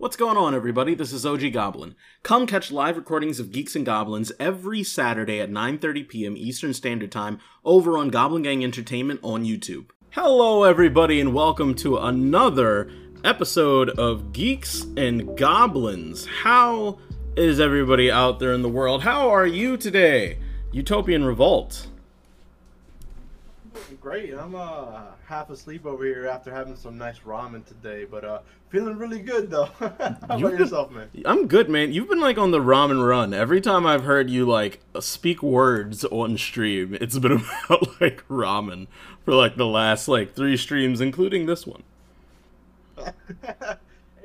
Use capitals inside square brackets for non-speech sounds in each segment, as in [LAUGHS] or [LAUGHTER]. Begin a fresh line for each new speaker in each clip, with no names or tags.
What's going on, everybody? This is OG Goblin. Come catch live recordings of Geeks and Goblins every Saturday at 9:30 p.m. Eastern Standard Time over on Goblin Gang Entertainment on YouTube. Hello, everybody, and welcome to another episode of Geeks and Goblins. How is everybody out there in the world? How are you today? Utopian Revolt.
Great. I'm uh half asleep over here after having some nice ramen today, but uh feeling really good though. [LAUGHS] How about
You've been-
yourself, man?
I'm good, man. You've been like on the ramen run. Every time I've heard you like speak words on stream, it's been [LAUGHS] about like ramen for like the last like three streams, including this one. [LAUGHS]
hey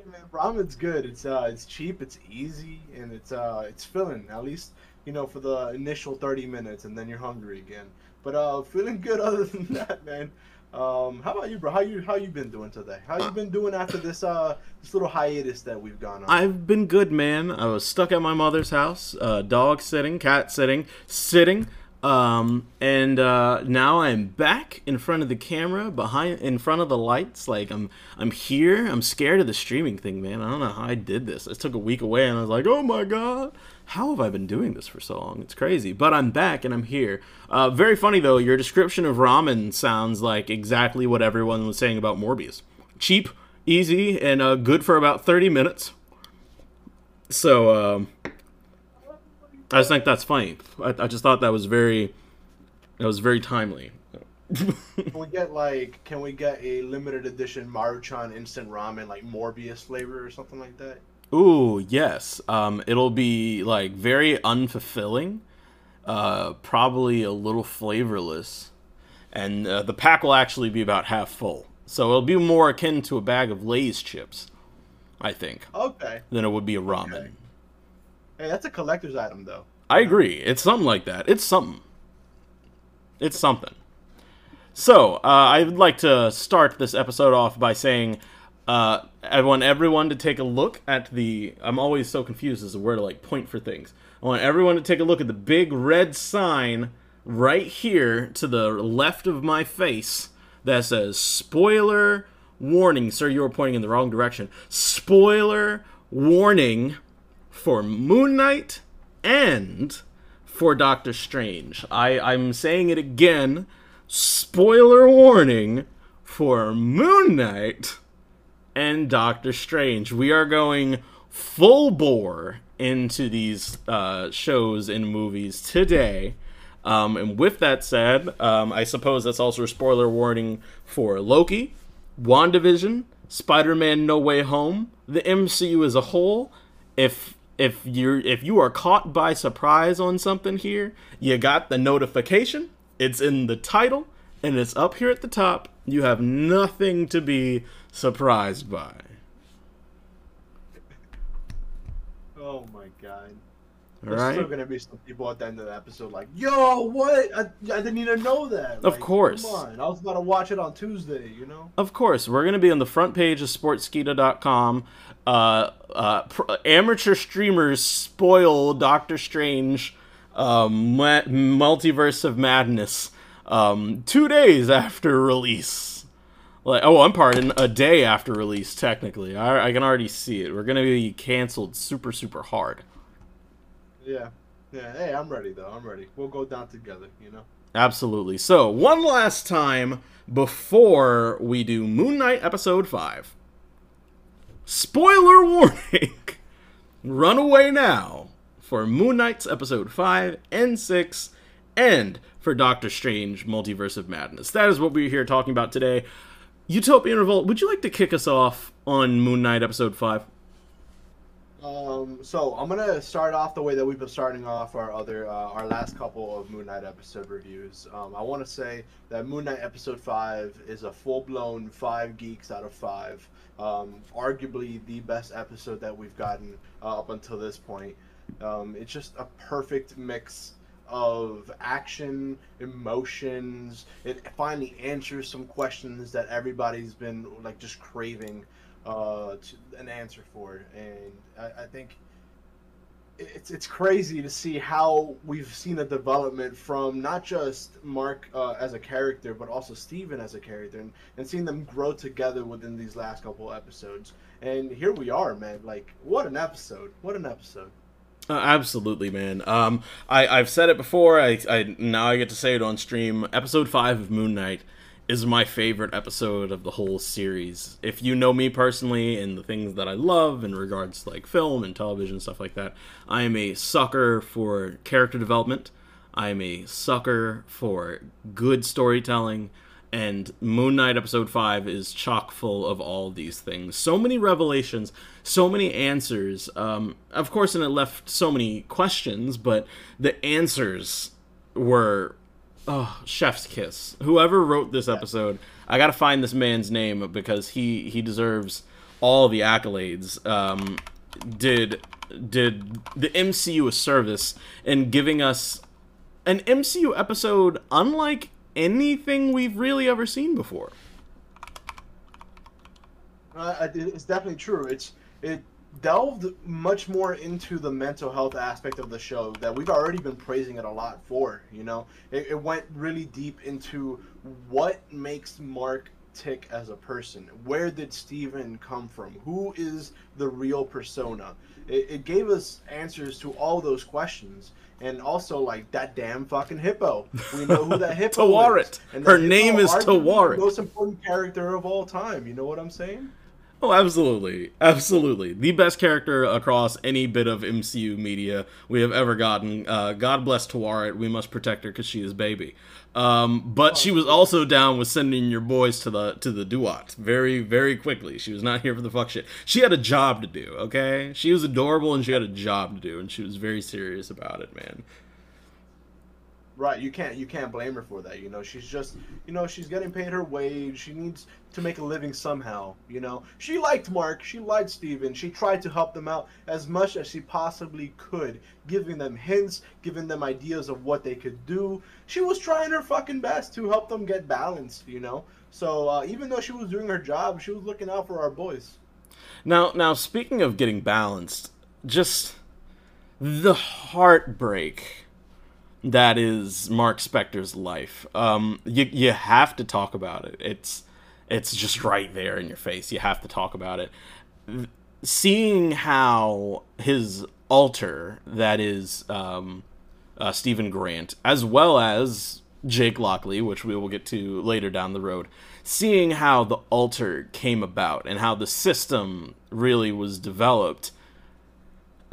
man, ramen's good. It's uh it's cheap, it's easy, and it's uh it's filling. At least you know for the initial 30 minutes, and then you're hungry again. But uh feeling good [LAUGHS] other than that, man. Um, how about you, bro? How you how you been doing today? How you been doing after this uh this little hiatus that we've gone on?
I've been good, man. I was stuck at my mother's house, uh, dog sitting, cat sitting, sitting, um, and uh, now I'm back in front of the camera, behind, in front of the lights. Like I'm, I'm here. I'm scared of the streaming thing, man. I don't know how I did this. I took a week away, and I was like, oh my god, how have I been doing this for so long? It's crazy. But I'm back, and I'm here. Uh, very funny though. Your description of ramen sounds like exactly what everyone was saying about Morbius. Cheap, easy, and uh, good for about 30 minutes. So um, I just think that's funny. I, I just thought that was very, that was very timely. [LAUGHS]
Can we get like can we get a limited edition Maruchan instant ramen like Morbius flavor or something like that?
Ooh, yes. Um, it'll be like very unfulfilling, uh, probably a little flavorless, and uh, the pack will actually be about half full. So it'll be more akin to a bag of Lay's chips, I think,
Okay.
than it would be a ramen.
Okay. Hey, that's a collector's item though.
I agree. It's something like that. It's something. It's something. So, uh, I would like to start this episode off by saying uh, I want everyone to take a look at the. I'm always so confused as to where to like point for things. I want everyone to take a look at the big red sign right here to the left of my face that says "Spoiler Warning." Sir, you were pointing in the wrong direction. Spoiler warning for Moon Knight and for Doctor Strange. I, I'm saying it again. Spoiler warning for Moon Knight and Doctor Strange. We are going full bore into these uh, shows and movies today. Um, and with that said, um, I suppose that's also a spoiler warning for Loki, WandaVision, Spider-Man: No Way Home, the MCU as a whole. If if you're if you are caught by surprise on something here, you got the notification. It's in the title and it's up here at the top. You have nothing to be surprised by.
Oh my god.
All
There's
right.
still gonna be some people at the end of the episode like, "Yo, what? I, I didn't even know that."
Of
Like,
course.
Come on, I was about to watch it on Tuesday. You know.
Of course, we're going to be on the front page of sportskeeda.com. Uh, uh, pr- amateur streamers spoil Doctor Strange um, Multiverse of Madness um, two days after release. Like, oh, I'm pardon, a day after release, technically. I, I can already see it. We're going to be canceled super, super hard.
Yeah. Yeah. Hey, I'm ready though. I'm ready. We'll go down together. You know.
Absolutely. So, one last time before we do Moon Knight episode 5. Spoiler warning! [LAUGHS] Run away now for Moon Knight's episode 5 and 6 and for Doctor Strange Multiverse of Madness. That is what we're here talking about today. Utopian Revolt, would you like to kick us off on Moon Knight episode 5?
Um, so I'm gonna start off the way that we've been starting off our other, uh, our last couple of Moon Knight episode reviews. Um, I want to say that Moon Knight episode five is a full-blown five geeks out of five. Um, arguably the best episode that we've gotten uh, up until this point. Um, it's just a perfect mix of action, emotions. It finally answers some questions that everybody's been like just craving uh, an answer for, and I, I think it's it's crazy to see how we've seen a development from not just Mark uh, as a character, but also Steven as a character, and, and seeing them grow together within these last couple episodes. And here we are, man. Like, what an episode! What an episode!
Uh, absolutely, man. Um, I I've said it before. I, I now I get to say it on stream. Episode five of Moon Knight is my favorite episode of the whole series. If you know me personally and the things that I love in regards to like film and television stuff like that, I am a sucker for character development. I am a sucker for good storytelling and Moon Knight episode 5 is chock full of all these things. So many revelations, so many answers. Um, of course, and it left so many questions, but the answers were oh, chef's kiss. Whoever wrote this episode, I got to find this man's name because he he deserves all the accolades. Um, did did the MCU a service in giving us an MCU episode unlike anything we've really ever seen before.
Uh, it's definitely true. It's it delved much more into the mental health aspect of the show that we've already been praising it a lot for. You know, it, it went really deep into what makes Mark tick as a person. Where did Steven come from? Who is the real persona? It, it gave us answers to all those questions. And also, like that damn fucking hippo. We know who that [LAUGHS] hippo
Taweret.
is. And
Her
that
name is.
The most important character of all time. You know what I'm saying?
Oh, absolutely. Absolutely. The best character across any bit of MCU media we have ever gotten. Uh, God bless Taweret. We must protect her because she is baby. Um, but she was also down with sending your boys to the to the Duat very very quickly. She was not here for the fuck shit. She had a job to do. Okay, she was adorable and she had a job to do, and she was very serious about it, man.
Right, you can't you can't blame her for that. You know, she's just you know she's getting paid her wage. She needs to make a living somehow. You know, she liked Mark, she liked Steven. She tried to help them out as much as she possibly could, giving them hints, giving them ideas of what they could do. She was trying her fucking best to help them get balanced. You know, so uh, even though she was doing her job, she was looking out for our boys.
Now, now speaking of getting balanced, just the heartbreak that is Mark Spector's life. Um, you you have to talk about it. It's it's just right there in your face. You have to talk about it. Seeing how his alter, that is um, uh, Steven Grant, as well as Jake Lockley, which we will get to later down the road, seeing how the alter came about and how the system really was developed.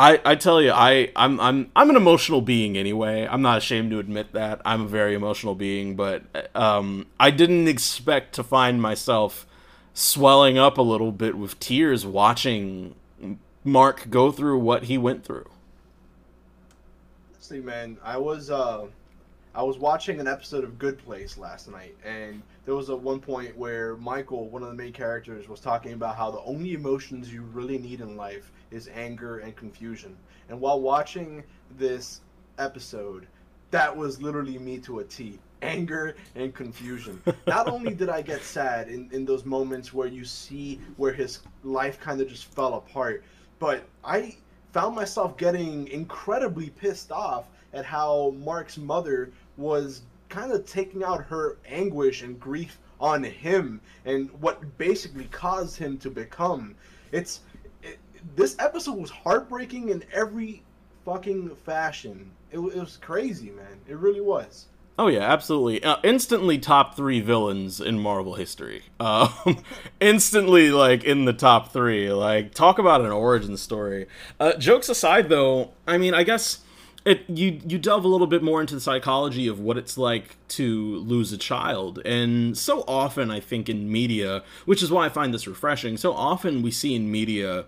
I, I tell you, I, I'm I'm I'm an emotional being anyway. I'm not ashamed to admit that. I'm a very emotional being, but um, I didn't expect to find myself swelling up a little bit with tears watching Mark go through what he went through.
Honestly, man, I was uh, I was watching an episode of Good Place last night, and there was a one point where Michael, one of the main characters, was talking about how the only emotions you really need in life is anger and confusion. And while watching this episode, that was literally me to a T. Anger and confusion. [LAUGHS] Not only did I get sad in, in those moments where you see where his life kind of just fell apart, but I found myself getting incredibly pissed off at how Mark's mother was kind of taking out her anguish and grief on him and what basically caused him to become. It's it, this episode was heartbreaking in every fucking fashion. It, it was crazy, man. It really was.
Oh yeah, absolutely. Uh, instantly top three villains in Marvel history. Um, [LAUGHS] instantly like in the top three. Like talk about an origin story. Uh, jokes aside, though, I mean, I guess it you you delve a little bit more into the psychology of what it's like to lose a child, and so often I think in media, which is why I find this refreshing. So often we see in media.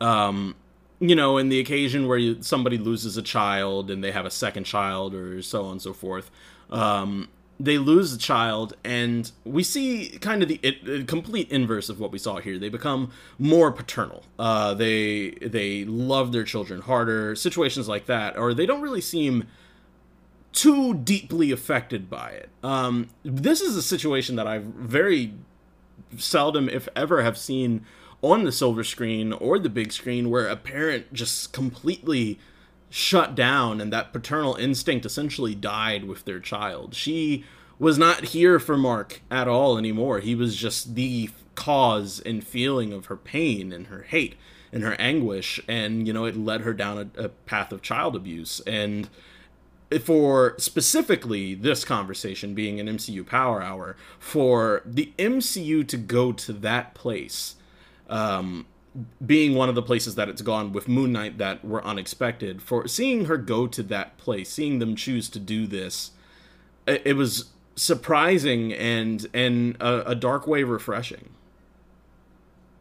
Um, you know, in the occasion where you, somebody loses a child and they have a second child or so on and so forth, um, they lose the child, and we see kind of the it, complete inverse of what we saw here. They become more paternal. Uh, they they love their children harder. Situations like that, or they don't really seem too deeply affected by it. Um, this is a situation that I've very seldom, if ever, have seen on the silver screen or the big screen where a parent just completely shut down and that paternal instinct essentially died with their child. She was not here for Mark at all anymore. He was just the cause and feeling of her pain and her hate and her anguish and you know it led her down a, a path of child abuse and for specifically this conversation being an MCU Power Hour, for the MCU to go to that place, um, being one of the places that it's gone with Moon Knight that were unexpected, for seeing her go to that place, seeing them choose to do this, it, it was surprising and and a, a dark way refreshing.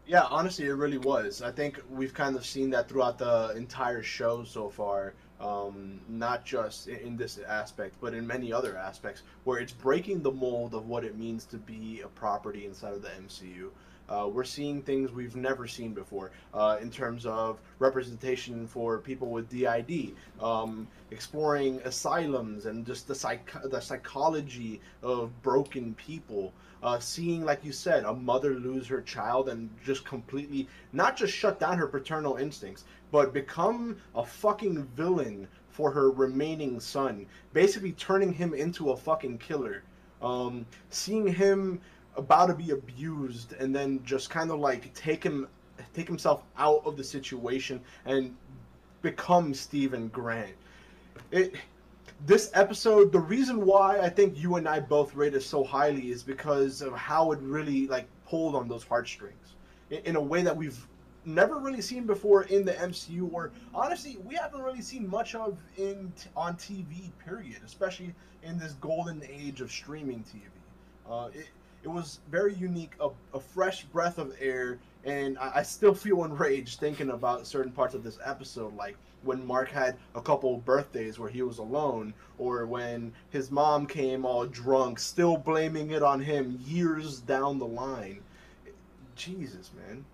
Yeah, honestly, it really was. I think we've kind of seen that throughout the entire show so far um, not just in this aspect, but in many other aspects, where it's breaking the mold of what it means to be a property inside of the MCU. Uh, we're seeing things we've never seen before uh, in terms of representation for people with DID, um, exploring asylums and just the, psych- the psychology of broken people. Uh, seeing, like you said, a mother lose her child and just completely not just shut down her paternal instincts, but become a fucking villain for her remaining son, basically turning him into a fucking killer. Um, seeing him about to be abused and then just kind of like take him take himself out of the situation and become Steven Grant. It this episode the reason why I think you and I both rate it so highly is because of how it really like pulled on those heartstrings in, in a way that we've never really seen before in the MCU or honestly we haven't really seen much of in on TV period especially in this golden age of streaming TV. Uh, it, it was very unique, a, a fresh breath of air, and I, I, still feel enraged thinking about certain parts of this episode, like when Mark had a couple birthdays where he was alone, or when his mom came all drunk, still blaming it on him years down the line. Jesus, man.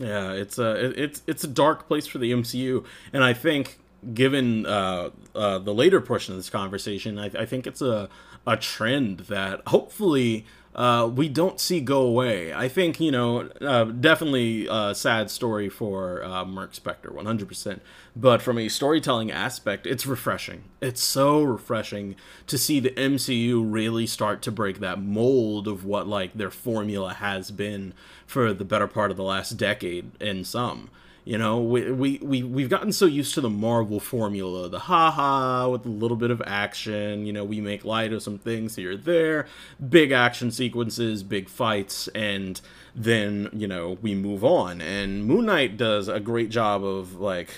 Yeah, it's a it's it's a dark place for the MCU, and I think given uh, uh, the later portion of this conversation, I, I think it's a a trend that hopefully uh, we don't see go away. I think, you know, uh, definitely a sad story for uh, Mark Spector, 100%. But from a storytelling aspect, it's refreshing. It's so refreshing to see the MCU really start to break that mold of what, like, their formula has been for the better part of the last decade in some. You know, we, we, we, we've gotten so used to the Marvel formula, the haha with a little bit of action. You know, we make light of some things here there, big action sequences, big fights, and then, you know, we move on. And Moon Knight does a great job of, like,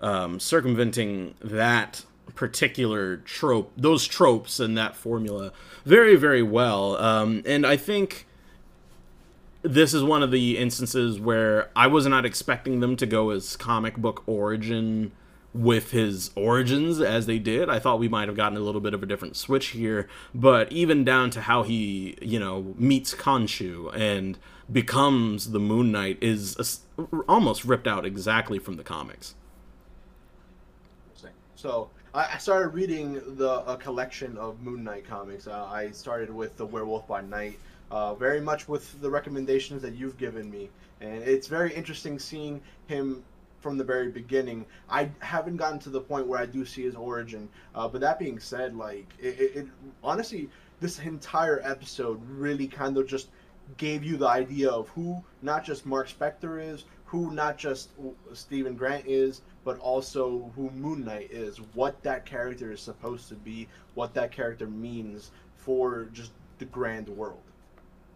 um, circumventing that particular trope, those tropes and that formula very, very well. Um, and I think this is one of the instances where I was not expecting them to go as comic book origin with his origins as they did. I thought we might have gotten a little bit of a different switch here, but even down to how he, you know, meets Khonshu and becomes the Moon Knight is almost ripped out exactly from the comics.
So I started reading the a collection of Moon Knight comics. Uh, I started with the Werewolf by Night uh, very much with the recommendations that you've given me. And it's very interesting seeing him from the very beginning. I haven't gotten to the point where I do see his origin. Uh, but that being said, like, it, it, it, honestly, this entire episode really kind of just gave you the idea of who not just Mark Spector is, who not just Steven Grant is, but also who Moon Knight is, what that character is supposed to be, what that character means for just the grand world.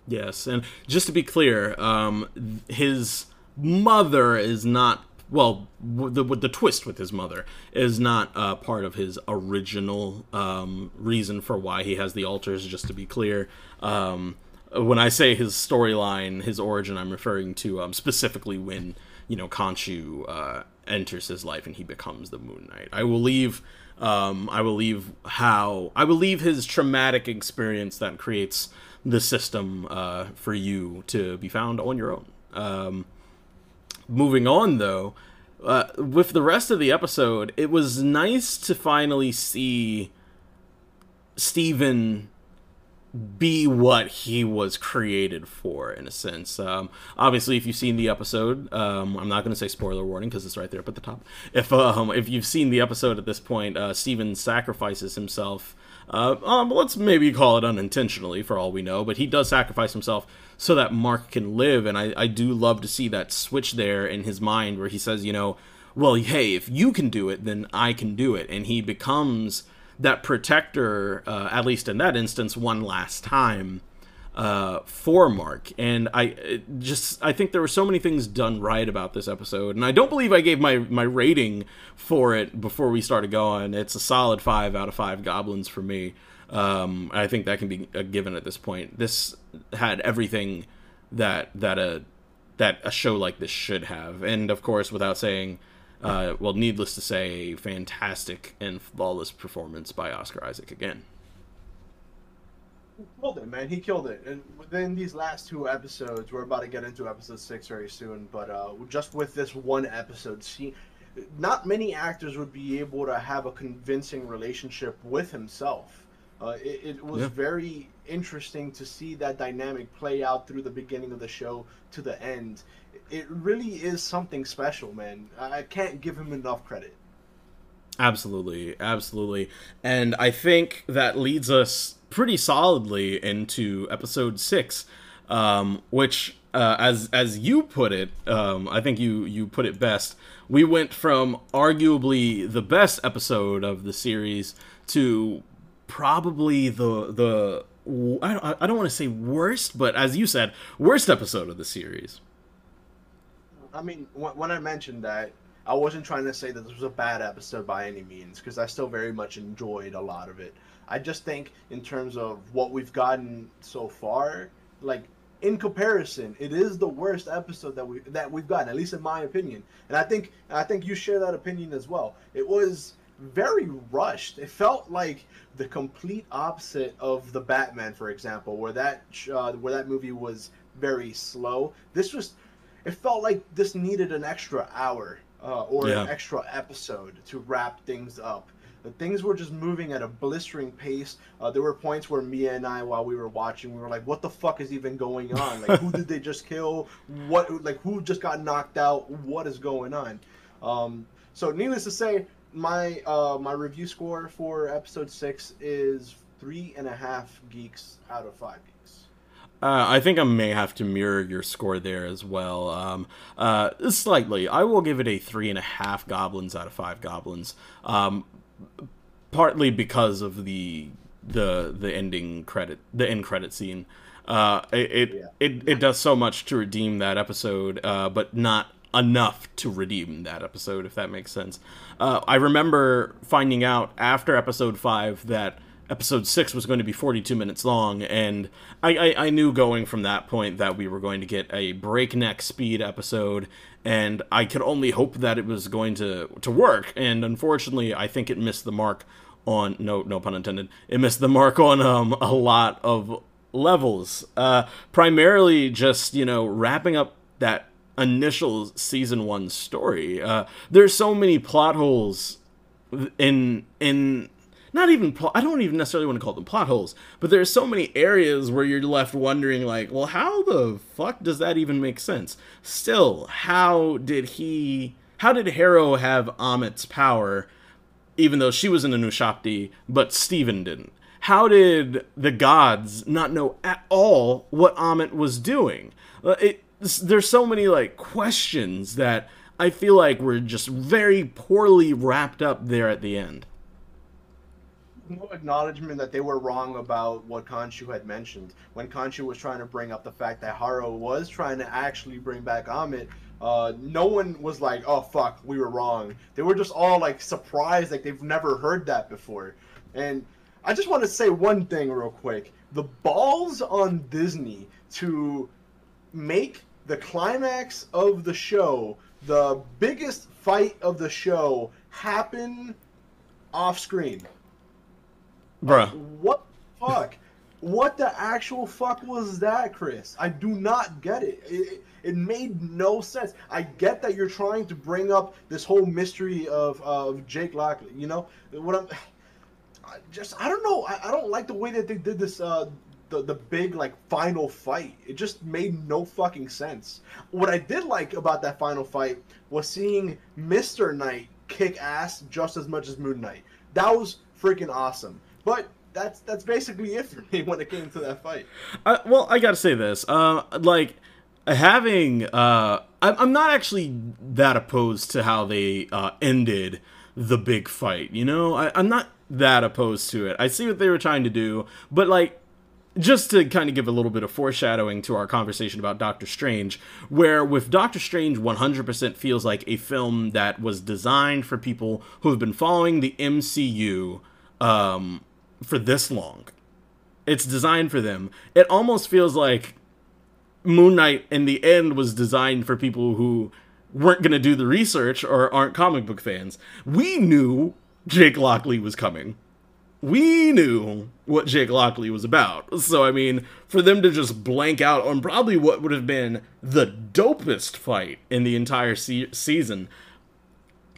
Yes, and just to be clear, um, his mother is not well. The the twist with his mother is not uh, part of his original um, reason for why he has the alters. Just to be clear, um, when I say his storyline, his origin, I'm referring to um, specifically when you know Khonshu uh, enters his life and he becomes the Moon Knight. I will leave. Um, I will leave how I will leave his traumatic experience that creates the system uh, for you to be found on your own. Um, moving on, though, uh, with the rest of the episode, it was nice to finally see Steven be what he was created for in a sense um, obviously if you've seen the episode um, i'm not going to say spoiler warning because it's right there up at the top if um, if you've seen the episode at this point uh, steven sacrifices himself Uh, um, let's maybe call it unintentionally for all we know, but he does sacrifice himself so that Mark can live. And I, I do love to see that switch there in his mind where he says, you know, well, hey, if you can do it, then I can do it. And he becomes that protector, uh, at least in that instance, one last time uh, for Mark. And I just I think there were so many things done right about this episode, and I don't believe I gave my my rating for it before we started going. It's a solid five out of five goblins for me. Um, I think that can be a given at this point. This had everything that that a that a show like this should have, and of course, without saying. Uh, well, needless to say, fantastic and flawless performance by Oscar Isaac again
killed it, man. He killed it. And within these last two episodes, we're about to get into episode six very soon. But uh, just with this one episode, see, not many actors would be able to have a convincing relationship with himself. Uh, it, it, was yeah. very interesting to see that dynamic play out through the beginning of the show to the end. It really is something special, man. I can't give him enough credit.
Absolutely, absolutely. And I think that leads us pretty solidly into episode six, um, which, uh, as as you put it, um, I think you you put it best. We went from arguably the best episode of the series to probably the the I don't, I don't want to say worst, but as you said, worst episode of the series.
I mean, when I mentioned that, I wasn't trying to say that this was a bad episode by any means, because I still very much enjoyed a lot of it. I just think in terms of what we've gotten so far, like in comparison, it is the worst episode that we that we've gotten, at least in my opinion. And I think I think you share that opinion as well. It was very rushed. It felt like the complete opposite of the Batman, for example, where that uh, where that movie was very slow. This was, it felt like this needed an extra hour uh, or yeah. an extra episode to wrap things up things were just moving at a blistering pace. Uh, there were points where Mia and I, while we were watching, we were like, "What the fuck is even going on? Like, who did they just kill? What? Like, who just got knocked out? What is going on?" Um, so, needless to say, my uh, my review score for episode six is three and a half geeks out of five geeks.
Uh, I think I may have to mirror your score there as well. Um, uh, slightly. I will give it a three and a half goblins out of five goblins. Um, partly because of the the the ending credit the end credit scene. Uh, it it, yeah. it, it does so much to redeem that episode, uh, but not enough to redeem that episode, if that makes sense. Uh, I remember finding out after episode five that episode six was going to be 42 minutes long, and I, I, I, knew going from that point that we were going to get a breakneck speed episode, and I could only hope that it was going to, to work. And unfortunately, I think it missed the mark on no no pun intended. It missed the mark on um, a lot of levels. Uh, primarily, just you know wrapping up that initial season one story. Uh, there's so many plot holes in in not even I don't even necessarily want to call them plot holes, but there's so many areas where you're left wondering like, well, how the fuck does that even make sense? Still, how did he how did Harrow have Ammit's power even though she was in an ushabti, but Steven didn't? How did the gods not know at all what Ammit was doing? Uh, it, there's so many like questions that I feel like were just very poorly wrapped up there at the end
no acknowledgement that they were wrong about what Khonshu had mentioned. When Khonshu was trying to bring up the fact that Harrow was trying to actually bring back Ammit, uh, no one was like, "Oh fuck, we were wrong." They were just all like surprised, like they've never heard that before. And I just want to say one thing real quick: the balls on Disney to make the climax of the show, the biggest fight of the show, happen off screen.
Bruh.
what fuck? what the actual fuck was that, Chris? I do not get it. it. It made no sense. I get that you're trying to bring up this whole mystery of of Jake Lockley. You know what I'm. I just I don't know. I, I don't like the way that they did this. Uh, the the big like final fight. It just made no fucking sense. What I did like about that final fight was seeing Mister Knight kick ass just as much as Moon Knight. That was freaking awesome. But that's that's basically it for me [LAUGHS] when it came to that fight.
Uh, well, I gotta say this, uh, like having, uh, I'm, I'm not actually that opposed to how they uh, ended the big fight. You know, I, I'm not that opposed to it. I see what they were trying to do, but like just to kind of give a little bit of foreshadowing to our conversation about Doctor Strange, where with Doctor Strange 100% feels like a film that was designed for people who have been following the MCU um, for this long. It's designed for them. It almost feels like Moon Knight in the end was designed for people who weren't going to do the research or aren't comic book fans. We knew Jake Lockley was coming we knew what Jake Lockley was about. So, I mean, for them to just blank out on probably what would have been the dopest fight in the entire se- season,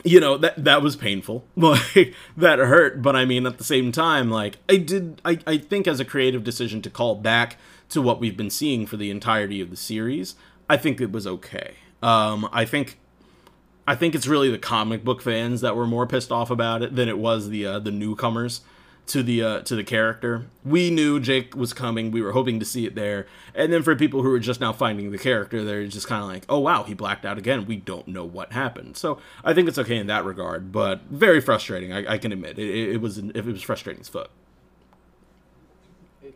you know, that that was painful. [LAUGHS] Like, that hurt. But I mean, at the same time, like, I did, I, I think as a creative decision to call back to what we've been seeing for the entirety of the series, I think it was okay. Um, I think I think it's really the comic book fans that were more pissed off about it than it was the uh, the newcomers to the uh, to the character. We knew Jake was coming. We were hoping to see it there. And then for people who are just now finding the character, they're just kind of like, "Oh wow, he blacked out again. We don't know what happened." So I think it's okay in that regard, but very frustrating. I, I can admit it, it, it was it was frustrating as fuck.
It,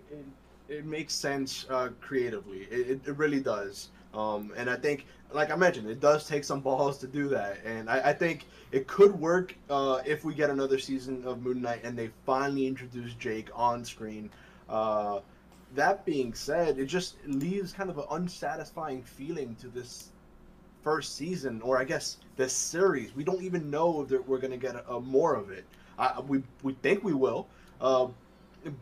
it, makes sense uh, creatively. It, it really does. Um, and I think, like I mentioned, it does take some balls to do that. And I, I think it could work uh, if we get another season of Moon Knight and they finally introduce Jake on screen. Uh, that being said, it just leaves kind of an unsatisfying feeling to this first season, or I guess this series. We don't even know if we're going to get a, a more of it. we we think we will, uh,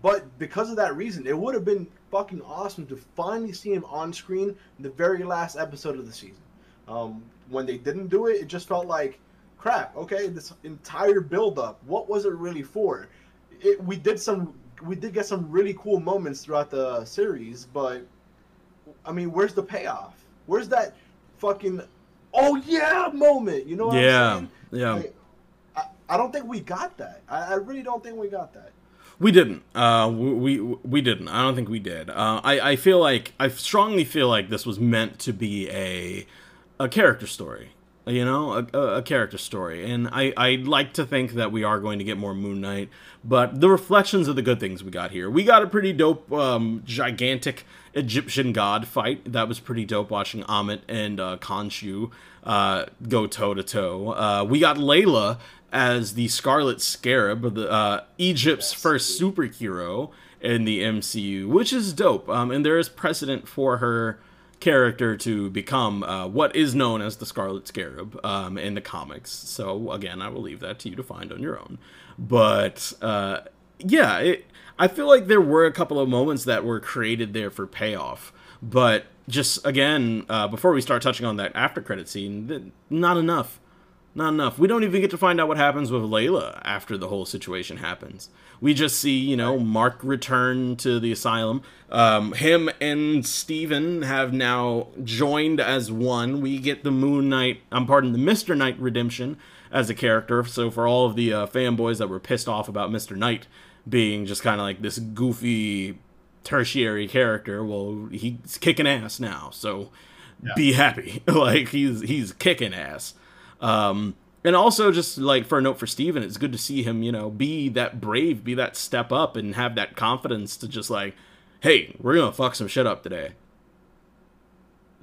but because of that reason, it would have been fucking awesome to finally see him on screen in the very last episode of the season. Um, when they didn't do it, it just felt like crap. Okay, this entire build up, what was it really for? It, we did some, we did get some really cool moments throughout the series, but I mean, where's the payoff? Where's that fucking oh yeah moment? You know what
yeah,
I'm saying?
Yeah,
yeah. I, I don't think we got that. I, I really don't think we got that.
We didn't. Uh, we, we we didn't. I don't think we did. Uh, I I feel like I strongly feel like this was meant to be a a character story. You know, a, a character story, and I I'd like to think that we are going to get more Moon Knight, but the reflections of the good things we got here. We got a pretty dope, um, gigantic Egyptian god fight. That was pretty dope. Watching Ammit and uh, Khonshu uh, go toe to toe. We got Layla as the Scarlet Scarab, the uh, Egypt's first superhero in the MCU, which is dope. Um, and there is precedent for her character to become uh, what is known as the Scarlet Scarab um, in the comics. So again, I will leave that to you to find on your own. But uh, yeah, it, I feel like there were a couple of moments that were created there for payoff, but just again, uh, before we start touching on that after credit scene, not enough not enough. We don't even get to find out what happens with Layla after the whole situation happens. We just see, you know, Mark return to the asylum. Um, him and Steven have now joined as one. We get the Moon Knight, I'm pardon, the Mr. Knight redemption as a character. So for all of the uh, fanboys that were pissed off about Mr. Knight being just kind of like this goofy tertiary character, well, he's kicking ass now. So yeah. be happy. [LAUGHS] like he's he's kicking ass. Um, and also just like for a note for Steven, it's good to see him, you know, be that brave, be that step up and have that confidence to just like, hey, we're gonna fuck some shit up today.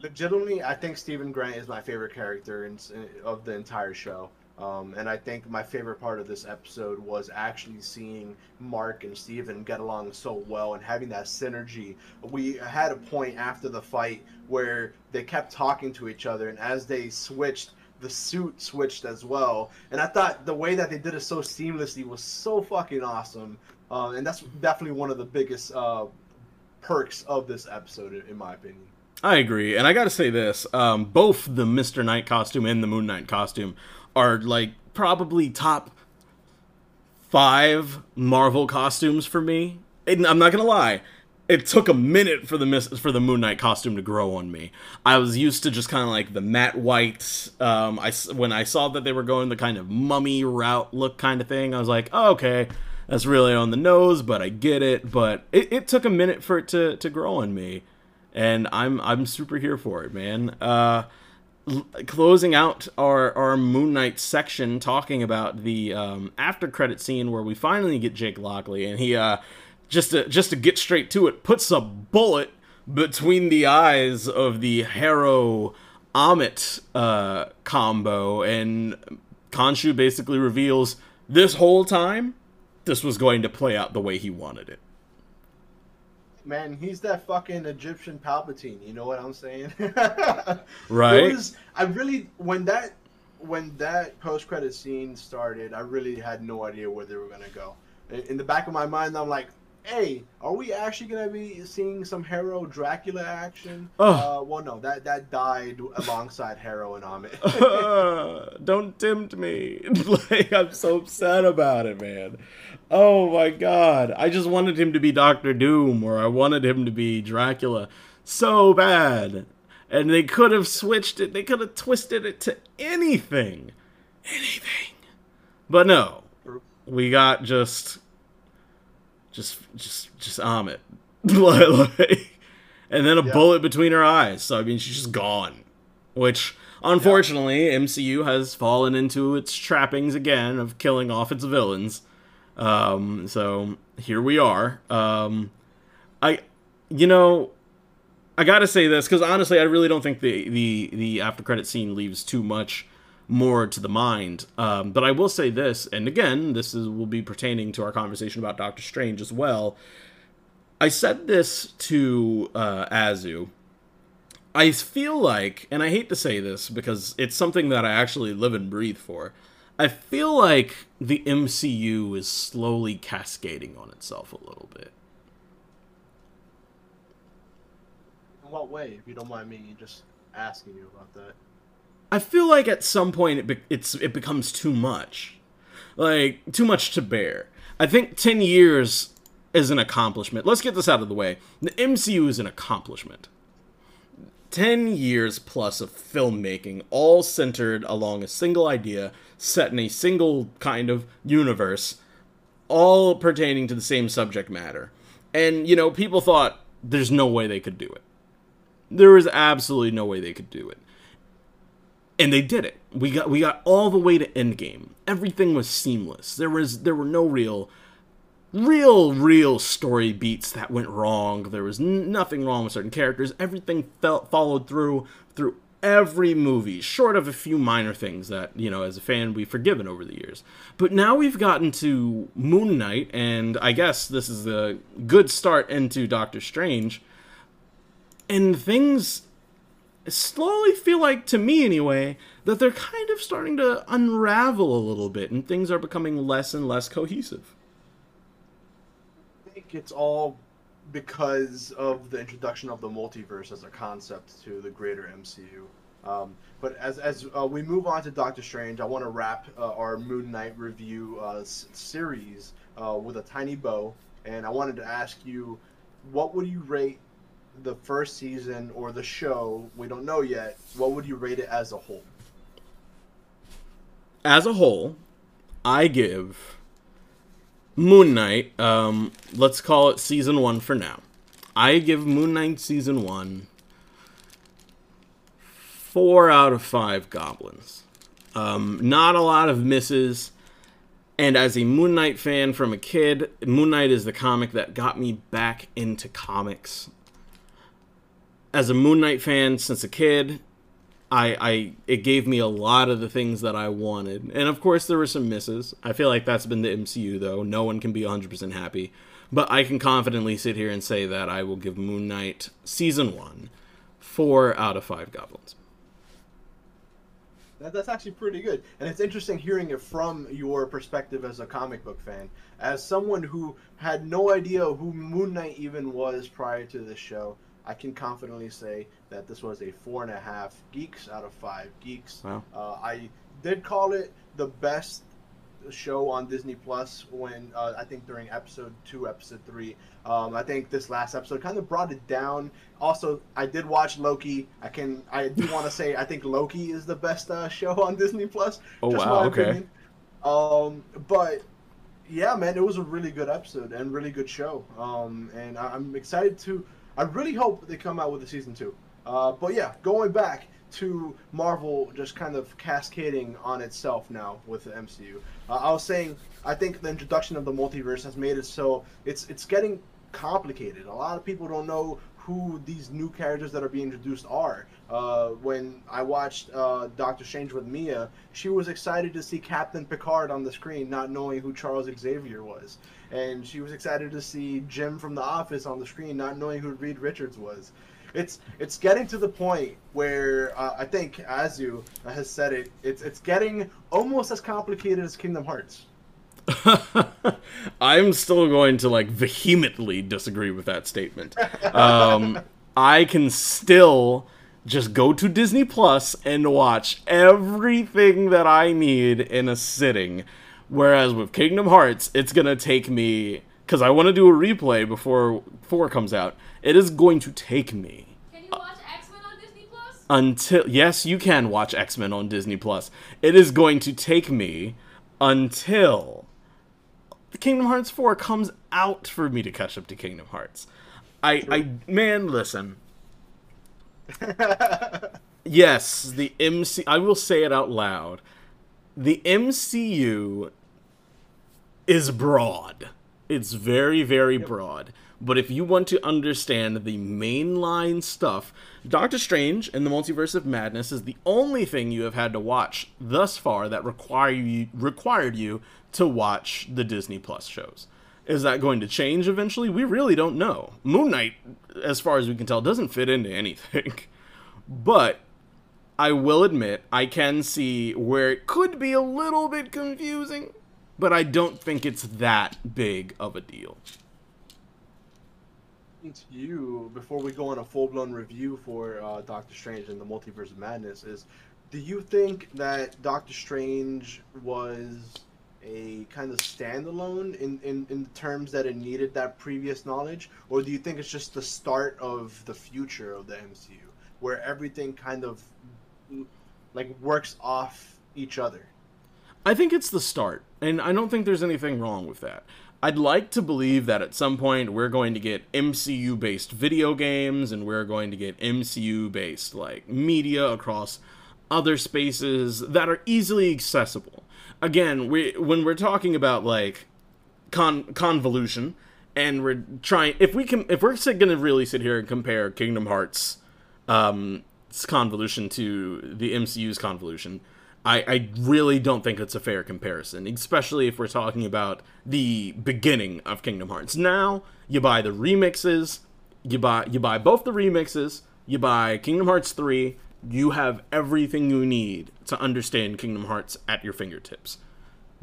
Legitimately, I think Steven Grant is my favorite character in, in, of the entire show. Um, and I think my favorite part of this episode was actually seeing Mark and Steven get along so well and having that synergy. We had a point after the fight where they kept talking to each other, and as they switched, the suit switched as well. And I thought the way that they did it so seamlessly was so fucking awesome. Uh, and that's definitely one of the biggest uh, perks of this episode, in my opinion.
I agree, and I got to say this: um, both the Mister Knight costume and the Moon Knight costume are like probably top five Marvel costumes for me. And I'm not gonna lie, it took a minute for the for the Moon Knight costume to grow on me. I was used to just kind of like the matte white. Um, I when I saw that they were going the kind of mummy route look kind of thing, I was like, oh, okay, that's really on the nose, but I get it. But it, it took a minute for it to, to grow on me, and I'm I'm super here for it, man. Uh, closing out our our Moon Knight section, talking about the um, after credit scene where we finally get Jake Lockley, and he uh, just to just to get straight to it, puts a bullet between the eyes of the Harrow Ammit uh, combo, and Khonshu basically reveals this whole time this was going to play out the way he wanted it.
Man, he's that fucking Egyptian Palpatine. You know what I'm saying? [LAUGHS]
right.
Was, I really when that when that post credit scene started, I really had no idea where they were gonna go. In the back of my mind, I'm like, hey, are we actually gonna be seeing some Harrow Dracula action? Uh, well, no, that that died alongside Harrow and Ammit. [LAUGHS] [LAUGHS]
don't tempt me. [LAUGHS] like I'm so upset about it, man. Oh my god, I just wanted him to be Doctor Doom, or I wanted him to be Dracula, so bad. And they could have switched it. They could have twisted it to anything, anything. But no, we got just just just just Ammit. [LAUGHS] like, and then a yeah. bullet between her eyes. So I mean she's just gone. Which unfortunately yeah. MCU has fallen into its trappings again of killing off its villains. Um, so here we are. Um, I you know I gotta say this because honestly, I really don't think the the the after credit scene leaves too much more to the mind. Um, but I will say this, and again, this is will be pertaining to our conversation about Doctor Strange as well. I said this to uh, Azu. I feel like, and I hate to say this because it's something that I actually live and breathe for. I feel like the MCU is slowly cascading on itself a little bit.
In what way, if you don't mind me just asking you about that?
I feel like at some point it be- it's it becomes too much, like too much to bear. I think ten years is an accomplishment. Let's get this out of the way. The MCU is an accomplishment. Ten years plus of filmmaking, all centered along a single idea, set in a single kind of universe, all pertaining to the same subject matter. And you know, people thought there's no way they could do it. There was absolutely no way they could do it and they did it. We got we got all the way to Endgame. Everything was seamless. There was there were no real real real story beats that went wrong. There was nothing wrong with certain characters. Everything felt followed through through every movie, short of a few minor things that, you know, as a fan we've forgiven over the years. But now we've gotten to Moon Knight and I guess this is a good start into Doctor Strange. And things slowly feel like, to me anyway, that they're kind of starting to unravel a little bit and things are becoming less and less cohesive.
I think it's all because of the introduction of the multiverse as a concept to the greater MCU. Um, but as, as uh, we move on to Doctor Strange, I want to wrap uh, our Moon Knight review uh, s- series uh, with a tiny bow. And I wanted to ask you, what would you rate the first season or the show, we don't know yet, what would you rate it as a whole?
As a whole, I give Moon Knight, um, let's call it season one for now. I give Moon Knight season one four out of five goblins. Um, not a lot of misses. And as a Moon Knight fan from a kid, Moon Knight is the comic that got me back into comics as a Moon Knight fan since a kid, I, I it gave me a lot of the things that I wanted. And of course there were some misses. I feel like that's been the MCU though. No one can be 100% happy. But I can confidently sit here and say that I will give Moon Knight season 1 4 out of 5 goblins.
That, that's actually pretty good. And it's interesting hearing it from your perspective as a comic book fan. As someone who had no idea who Moon Knight even was prior to this show, I can confidently say that this was a four and a half geeks out of five geeks. Wow. Uh, I did call it the best show on Disney Plus when uh, I think during episode two, episode three. Um, I think this last episode kind of brought it down. Also, I did watch Loki. I can I do want to say I think Loki is the best uh, show on Disney Plus.
Oh wow! okay.
Opinion. Um, but yeah, man, it was a really good episode and really good show. Um, and I- I'm excited to. I really hope they come out with a season two. Uh, but yeah, going back to Marvel, just kind of cascading on itself now with the MCU. Uh, I was saying, I think the introduction of the multiverse has made it so it's it's getting complicated. A lot of people don't know who these new characters that are being introduced are. Uh, when I watched uh, Doctor Strange with Mia, she was excited to see Captain Picard on the screen, not knowing who Charles Xavier was. And she was excited to see Jim from The Office on the screen, not knowing who Reed Richards was. It's it's getting to the point where uh, I think Azu has said it. It's it's getting almost as complicated as Kingdom Hearts. [LAUGHS]
I'm still going to like vehemently disagree with that statement. Um, [LAUGHS] I can still just go to Disney Plus and watch everything that I need in a sitting. Whereas with Kingdom Hearts, it's gonna take me because I want to do a replay before four comes out. It is going to take me
Can you watch X Men on Disney Plus?
until yes, you can watch X Men on Disney Plus. It is going to take me until Kingdom Hearts 4 comes out for me to catch up to Kingdom Hearts. I, I, man, listen. [LAUGHS] Yes, the MC. I will say it out loud. The MCU is broad. It's very, very broad. But if you want to understand the mainline stuff, Doctor Strange and the Multiverse of Madness is the only thing you have had to watch thus far that require you required you to watch the Disney Plus shows. Is that going to change eventually? We really don't know. Moon Knight, as far as we can tell, doesn't fit into [LAUGHS] anything. But I will admit, I can see where it could be a little bit confusing, but I don't think it's that big of a deal.
to you before we go on a full blown review for uh, Doctor Strange and the Multiverse of Madness is do you think that Doctor Strange was a kind of standalone in, in, in terms that it needed that previous knowledge? Or do you think it's just the start of the future of the MCU where everything kind of like works off each other?
I think it's the start, and I don't think there's anything wrong with that. I'd like to believe that at some point we're going to get MCU based video games and we're going to get MCU based like media across other spaces that are easily accessible. Again, we when we're talking about like con- convolution and we're trying if we can if we're going to really sit here and compare Kingdom Hearts um convolution to the MCU's convolution, I, I really don't think it's a fair comparison, especially if we're talking about the beginning of Kingdom Hearts. Now you buy the remixes, you buy you buy both the remixes, you buy Kingdom Hearts 3, you have everything you need to understand Kingdom Hearts at your fingertips.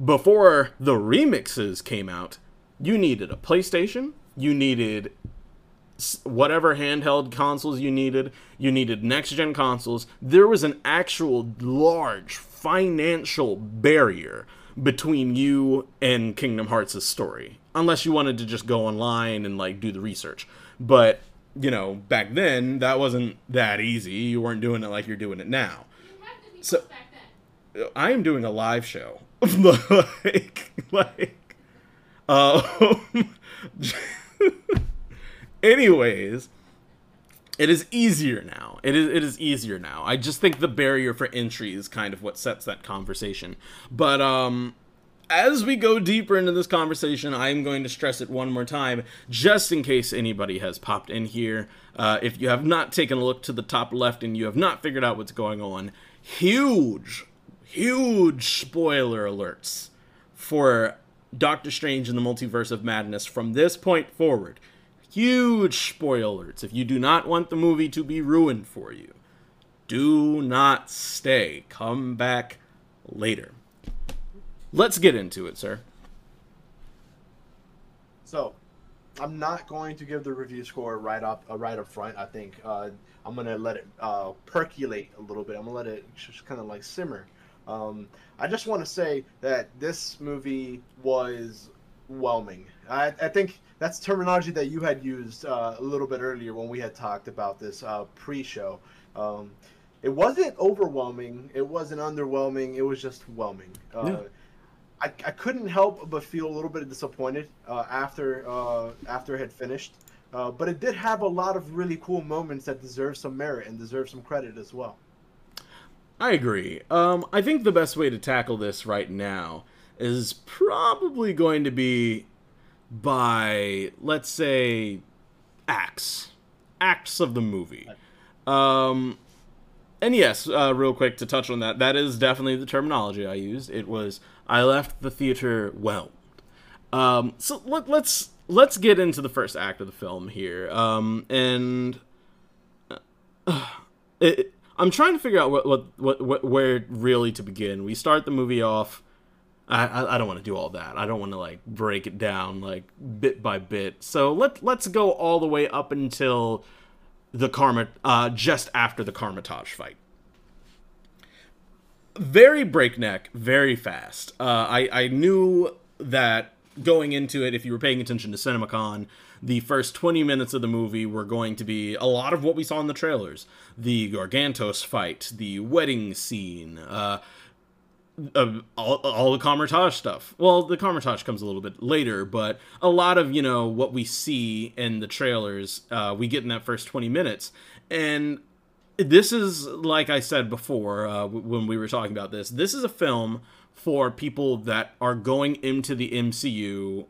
Before the remixes came out, you needed a PlayStation, you needed whatever handheld consoles you needed, you needed next gen consoles. There was an actual large financial barrier between you and Kingdom Hearts' story, unless you wanted to just go online and like do the research. But you know, back then that wasn't that easy. You weren't doing it like you're doing it now.
You had Disney
So-
back then.
I am doing a live show. [LAUGHS] like, like, um, [LAUGHS] [LAUGHS] anyways, it is easier now. It is it is easier now. I just think the barrier for entry is kind of what sets that conversation. But um as we go deeper into this conversation, I'm going to stress it one more time, just in case anybody has popped in here. Uh, if you have not taken a look to the top left and you have not figured out what's going on, huge, huge spoiler alerts for Doctor Strange and the Multiverse of Madness from this point forward. Huge spoiler alerts. If you do not want the movie to be ruined for you, do not stay. Come back later. Let's get into it, sir.
So, I'm not going to give the review score right up uh, right up front. I think uh, I'm gonna let it uh, percolate a little bit. I'm gonna let it just kind of like simmer. Um, I just want to say that this movie was whelming. I, I think that's terminology that you had used uh, a little bit earlier when we had talked about this uh, pre-show. Um, it wasn't overwhelming. It wasn't underwhelming. It was just whelming. Uh,
Yeah.
I, I couldn't help but feel a little bit disappointed uh, after uh, after it had finished. Uh, but it did have a lot of really cool moments that deserve some merit and deserve some credit as well.
I agree. Um, I think the best way to tackle this right now is probably going to be by, let's say, acts. Acts of the movie. Um, and yes, uh, real quick to touch on that, that is definitely the terminology I used. It was I left the theater whelmed. Um, so let, let's let's get into the first act of the film here. Um, and uh, [SIGHS] it, I'm trying to figure out what, what, what, what, where really to begin. We start the movie off. I, I, don't want to do all that. I don't want to like break it down like bit by bit. So let let's go all the way up until the karma, uh, just after the Kamar-Taj fight. Very breakneck, very fast. Uh, I I knew that going into it, if you were paying attention to CinemaCon, the first 20 minutes of the movie were going to be a lot of what we saw in the trailers the Gargantos fight, the wedding scene, uh, uh, all, all the Kamar-Taj stuff. Well, the Kamar-Taj comes a little bit later, but a lot of, you know, what we see in the trailers, uh, we get in that first 20 minutes. And this is, like I said before, uh, when we were talking about this, this is a film for people that are going into the MCU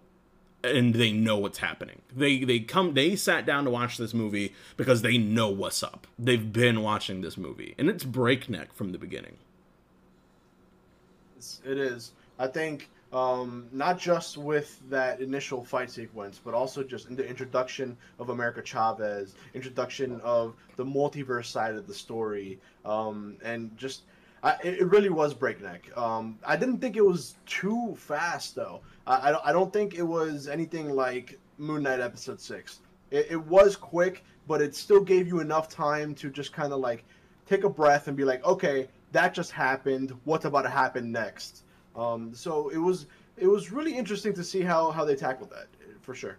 and they know what's happening. They they come they sat down to watch this movie because they know what's up. They've been watching this movie and it's breakneck from the beginning.
It's, it is. I think um, not just with that initial fight sequence, but also just in the introduction of America Chavez, introduction of the multiverse side of the story, um, and just I, it really was breakneck. Um, I didn't think it was too fast though. I, don't, I don't think it was anything like Moon Knight episode six. It, it was quick, but it still gave you enough time to just kind of like take a breath and be like, okay, that just happened. What's about to happen next? Um, so it was it was really interesting to see how how they tackled that for sure.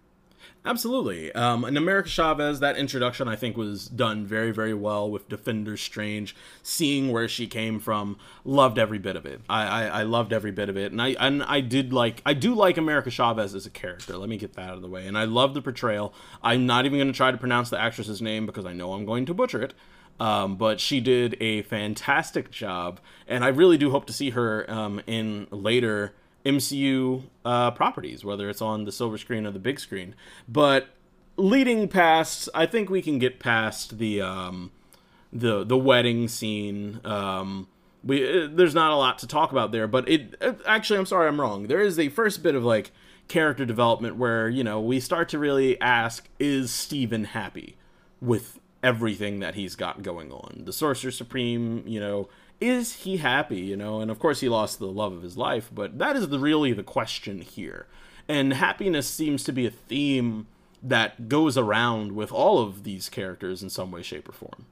Absolutely. Um, and America Chavez, that introduction I think was done very, very well with Defender Strange, seeing where she came from. Loved every bit of it. I, I, I, loved every bit of it, and I and I did like I do like America Chavez as a character. Let me get that out of the way. And I love the portrayal. I'm not even going to try to pronounce the actress's name because I know I'm going to butcher it. Um, but she did a fantastic job, and I really do hope to see her um, in later MCU uh, properties, whether it's on the silver screen or the big screen. But leading past, I think we can get past the um, the the wedding scene. Um, we uh, there's not a lot to talk about there, but it uh, actually I'm sorry I'm wrong. There is a first bit of like character development where you know we start to really ask: Is Stephen happy with everything that he's got going on? The Sorcerer Supreme, you know is he happy you know? And of course he lost the love of his life but that is the, really the question here. And happiness seems to be a theme that goes around with all of these characters in some way shape or form.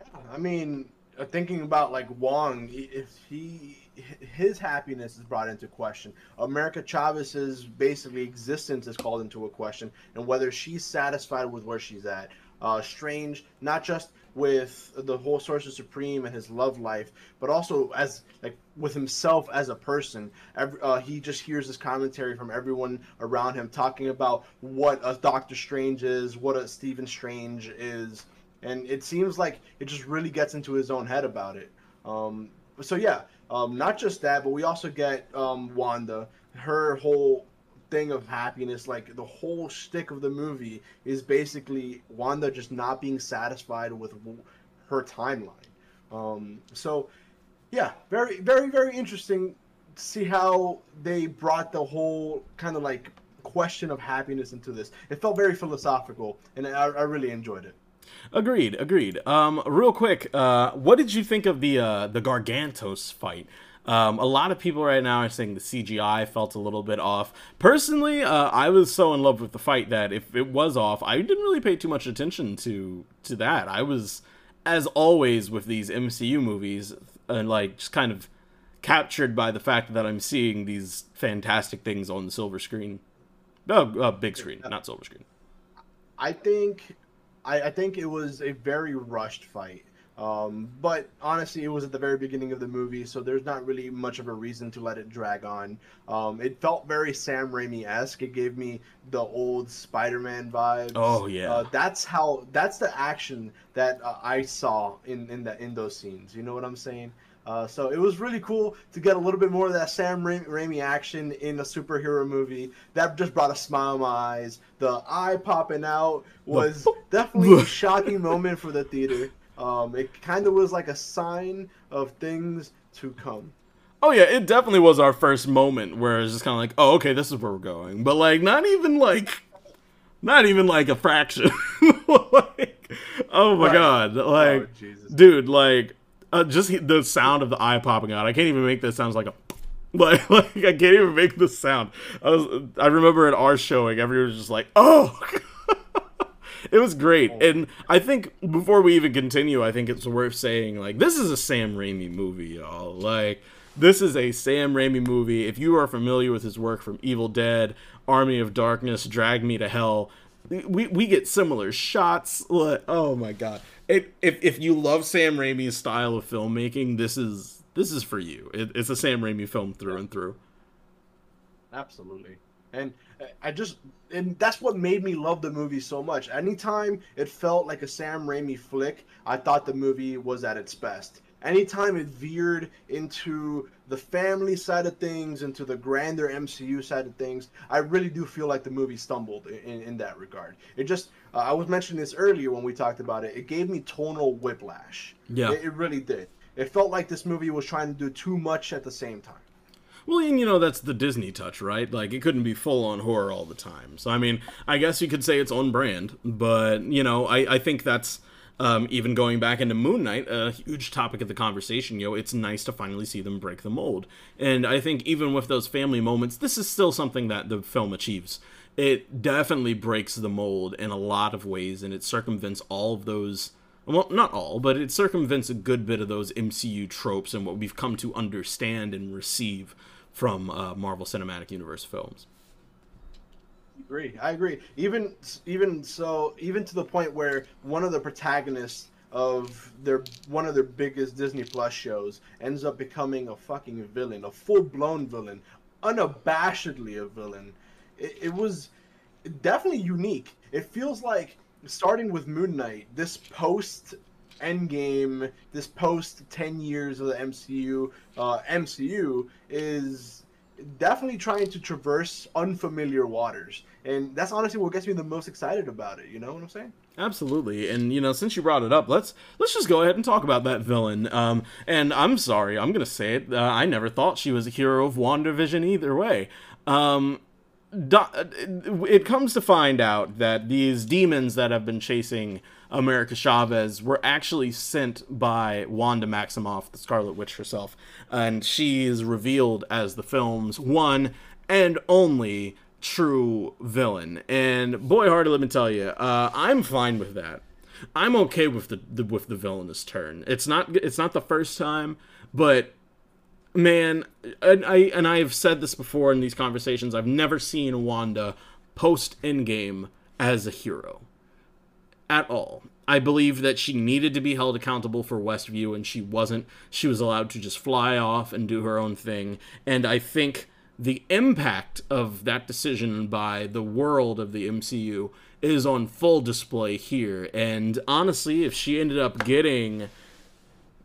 Yeah, i mean uh, thinking about like wong if he his happiness is brought into question america chavez's basically existence is called into a question and whether she's satisfied with where she's at uh, strange not just with the whole Sorcerer Supreme and his love life, but also as like with himself as a person. Every, uh, he just hears this commentary from everyone around him talking about what a Doctor Strange is, what a Stephen Strange is, and it seems like it just really gets into his own head about it. Um, so yeah, um, not just that, but we also get um, Wanda, her whole thing of happiness. Like the whole shtick of the movie is basically Wanda just not being satisfied with her timeline. Um, so, yeah, very, very, very interesting to see how they brought the whole kind of like question of happiness into this. It felt very philosophical, and I, I really enjoyed it.
Agreed, agreed. Um, real quick, uh, what did you think of the uh, the Gargantos fight? Um, a lot of people right now are saying the CGI felt a little bit off. Personally, uh, I was so in love with the fight that if it was off, I didn't really pay too much attention to to that. I was, as always with these MCU movies, and uh, like just kind of captured by the fact that I'm seeing these fantastic things on the silver screen, oh, uh, big screen, not silver screen.
I think, I, I think it was a very rushed fight. Um, but honestly, it was at the very beginning of the movie, so there's not really much of a reason to let it drag on. Um, it felt very Sam Raimi esque. It gave me the old Spider-Man vibes.
Oh, yeah.
uh, that's how. That's the action that uh, I saw in in the in those scenes. You know what I'm saying? Uh, so it was really cool to get a little bit more of that Sam Ra- Raimi action in a superhero movie. That just brought a smile in my eyes. The eye popping out was definitely a [LAUGHS] shocking moment for the theater. Um, it kind of was like a sign of things to come.
Oh yeah, it definitely was our first moment where it's just kind of like, oh okay, this is where we're going, but like not even like, not even like a fraction. [LAUGHS] like, oh my
Right.
god, like,
oh, Jesus.
dude, like, uh, just the sound of the eye popping out. I can't even make that sounds like a. [LAUGHS] Like, like I can't even make the sound. I was, I remember at our showing, everyone was just like, "Oh, [LAUGHS] it was great." And I think before we even continue, I think it's worth saying like this is a Sam Raimi movie, y'all. Like this is a Sam Raimi movie. If you are familiar with his work from Evil Dead, Army of Darkness, Drag Me to Hell, we we get similar shots. Like, oh my god! It, if if you love Sam Raimi's style of filmmaking, this is this is for you. It, it's a Sam Raimi film through and through.
Absolutely. And uh, I just and that's what made me love the movie so much. Anytime it felt like a Sam Raimi flick, I thought the movie was at its best. Anytime it veered into the family side of things, into the grander MCU side of things, I really do feel like the movie stumbled in, in that regard. It just, uh, I was mentioning this earlier when we talked about it, it gave me tonal whiplash.
Yeah.
It, it really did. It felt like this movie was trying to do too much at the same time.
Well, and you know that's the Disney touch, right? Like it couldn't be full on horror all the time. So I mean, I guess you could say it's on brand, but you know, I I think that's um, even going back into Moon Knight, a huge topic of the conversation. You know, it's nice to finally see them break the mold, and I think even with those family moments, this is still something that the film achieves. It definitely breaks the mold in a lot of ways, and it circumvents all of those well, not all, but it circumvents a good bit of those MCU tropes and what we've come to understand and receive from uh, Marvel Cinematic Universe films.
Agree. I agree. Even even so, even to the point where one of the protagonists of their one of their biggest Disney Plus shows ends up becoming a fucking villain, a full blown villain, unabashedly a villain. It, it was definitely unique. It feels like starting with Moon Knight, this post Endgame, this post ten years of the MCU, uh, MCU is definitely trying to traverse unfamiliar waters, and that's honestly what gets me the most excited about it. You know what I'm saying?
Absolutely, and you know, since you brought it up, let's let's just go ahead and talk about that villain. Um, and I'm sorry, I'm gonna say it. Uh, I never thought she was a hero of WandaVision either way. Um, do- it comes to find out that these demons that have been chasing America Chavez were actually sent by Wanda Maximoff, the Scarlet Witch herself, and she is revealed as the film's one and only true villain. And boy, Hardy, let me tell you, uh, I'm fine with that. I'm okay with the, the with the villainous turn. It's not it's not the first time, but man, and I and I have said this before in these conversations. I've never seen Wanda post Endgame as a hero at all. I believe that she needed to be held accountable for Westview, and she wasn't. She was allowed to just fly off and do her own thing. And I think the impact of that decision by the world of the MCU is on full display here. And honestly, if she ended up getting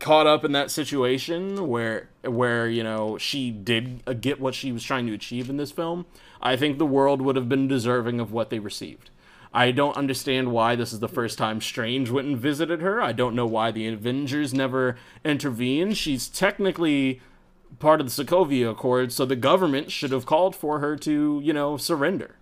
caught up in that situation where where you know she did uh, get what she was trying to achieve in this film i think the world would have been deserving of what they received. I don't understand why this is the first time strange went and visited her. I don't know why the avengers never intervened. She's technically part of the sokovia accord so the government should have called for her to you know surrender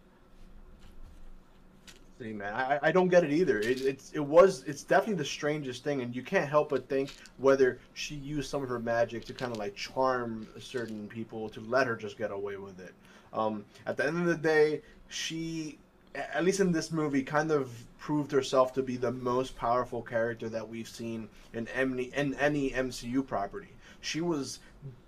See, man, I, I don't get it either. It, it's it was it's definitely the strangest thing, and you can't help but think whether she used some of her magic to kind of like charm certain people to let her just get away with it. Um, at the end of the day, she, at least in this movie, kind of proved herself to be the most powerful character that we've seen in any in any MCU property. She was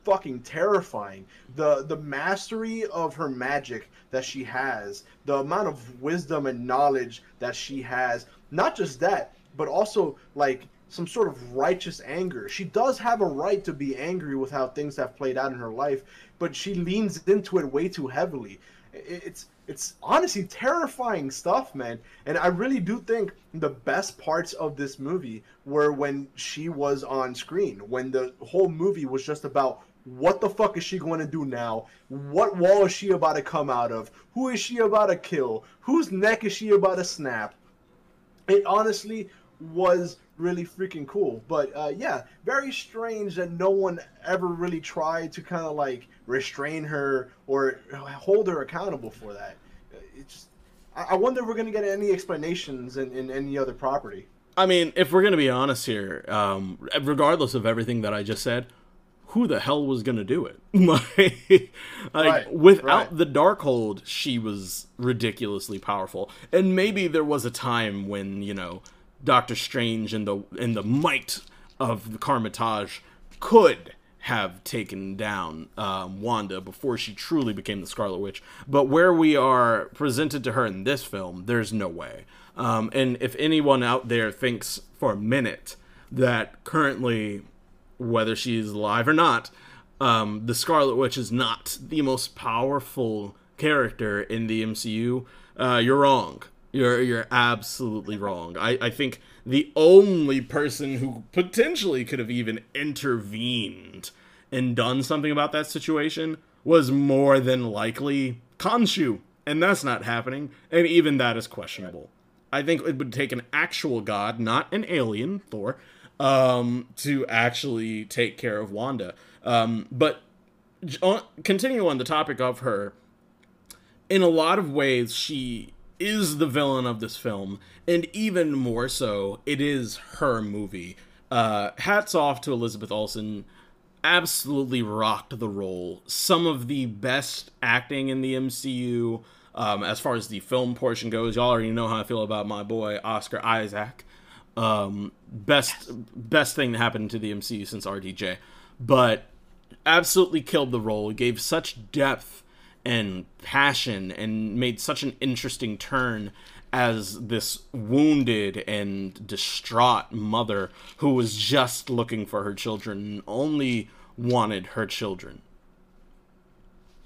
fucking terrifying. The the mastery of her magic that she has, the amount of wisdom and knowledge that she has. Not just that, but also like some sort of righteous anger. She does have a right to be angry with how things have played out in her life, but she leans into it way too heavily. It's it's honestly terrifying stuff, man. And I really do think the best parts of this movie were when she was on screen, when the whole movie was just about what the fuck is she going to do now? What wall is she about to come out of? Who is she about to kill? Whose neck is she about to snap? It honestly was really freaking cool. But uh, yeah, very strange that no one ever really tried to kind of like restrain her or hold her accountable for that. It just, I wonder if we're gonna get any explanations in, in any other property.
I mean, if we're gonna be honest here, um, regardless of everything that I just said, who the hell was gonna do it? [LAUGHS] like,
Right,
without
right.
the Darkhold, she was ridiculously powerful. And maybe there was a time when you know Doctor Strange and the and the might of the Kamar-Taj could have taken down um, Wanda before she truly became the Scarlet Witch. But where we are presented to her in this film, there's no way. Um, and if anyone out there thinks for a minute that currently whether she's alive or not, um, the Scarlet Witch is not the most powerful character in the MCU. Uh, you're wrong. You're you're absolutely wrong. I, I think the only person who potentially could have even intervened and done something about that situation was more than likely Khonshu, and that's not happening. And even that is questionable. I think it would take an actual god, not an alien, Thor, um, to actually take care of Wanda. Um, but continue on the topic of her, in a lot of ways, she is the villain of this film, and even more so, it is her movie. Uh, hats off to Elizabeth Olsen. Absolutely rocked the role. Some of the best acting in the MCU, um, as far as the film portion goes. Y'all already know how I feel about my boy Oscar Isaac. Um, best best thing that happened to the MCU since RDJ, but absolutely killed the role. Gave such depth and passion and made such an interesting turn as this wounded and distraught mother who was just looking for her children and only wanted her children.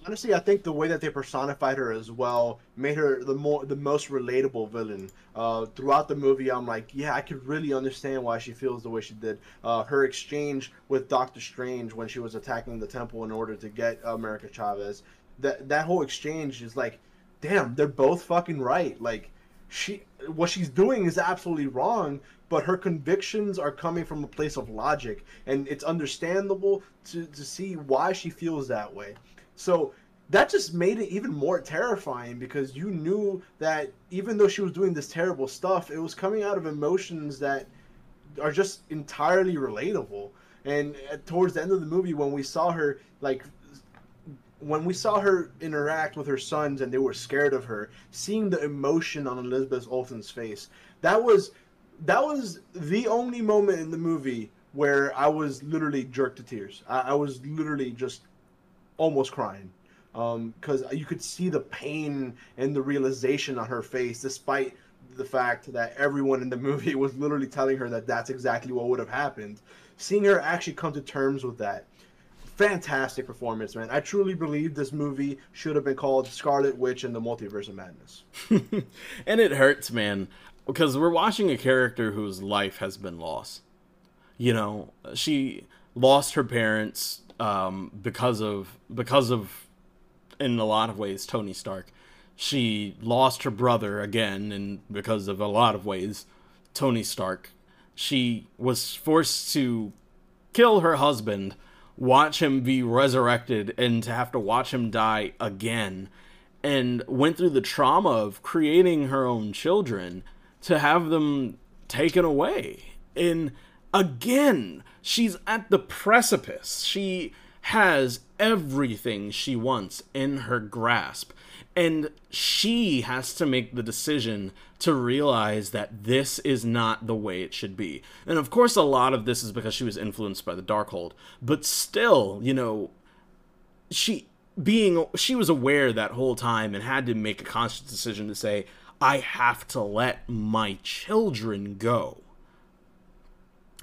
Honestly, I think the way that they personified her as well made her the more the most relatable villain. Uh, throughout the movie, I'm like, yeah, I could really understand why she feels the way she did. Uh, her exchange with Doctor Strange when she was attacking the temple in order to get America Chavez, that that whole exchange is like, damn, they're both fucking right. Like, she what she's doing is absolutely wrong, but her convictions are coming from a place of logic, and it's understandable to to see why she feels that way. So that just made it even more terrifying because you knew that even though she was doing this terrible stuff, it was coming out of emotions that are just entirely relatable. And uh, towards the end of the movie, when we saw her, like, when we saw her interact with her sons and they were scared of her, seeing the emotion on Elizabeth Olsen's face, that was that was the only moment in the movie where I was literally jerked to tears. I, I was literally just almost crying um, because you could see the pain and the realization on her face, despite the fact that everyone in the [LAUGHS] movie was literally telling her that that's exactly what would have happened. Seeing her actually come to terms with that, fantastic performance, man. I truly believe this movie should have been called Scarlet Witch and the Multiverse of Madness. [LAUGHS]
and it hurts, man, because we're watching a character whose life has been lost. You know, she lost her parents um, because of because of, in a lot of ways, Tony Stark. She lost her brother again, and because of a lot of ways, Tony Stark. She was forced to kill her husband, watch him be resurrected, and to have to watch him die again, and went through the trauma of creating her own children to have them taken away. And again, she's at the precipice. She has everything she wants in her grasp. And she has to make the decision to realize that this is not the way it should be. And of course, a lot of this is because she was influenced by the Darkhold. But still, you know, she being she was aware that whole time and had to make a conscious decision to say, I have to let my children go.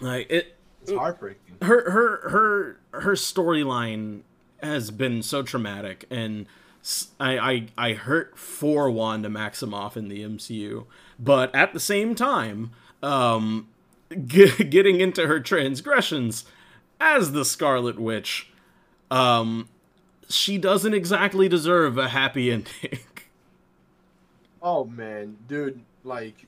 Like it,
It's heartbreaking.
her her her her storyline has been so traumatic and I, I I hurt for Wanda Maximoff in the MCU, but at the same time, um, [LAUGHS] ge- getting into her transgressions as the Scarlet Witch, um, she doesn't exactly deserve a happy [LAUGHS] ending.
Oh man, dude, like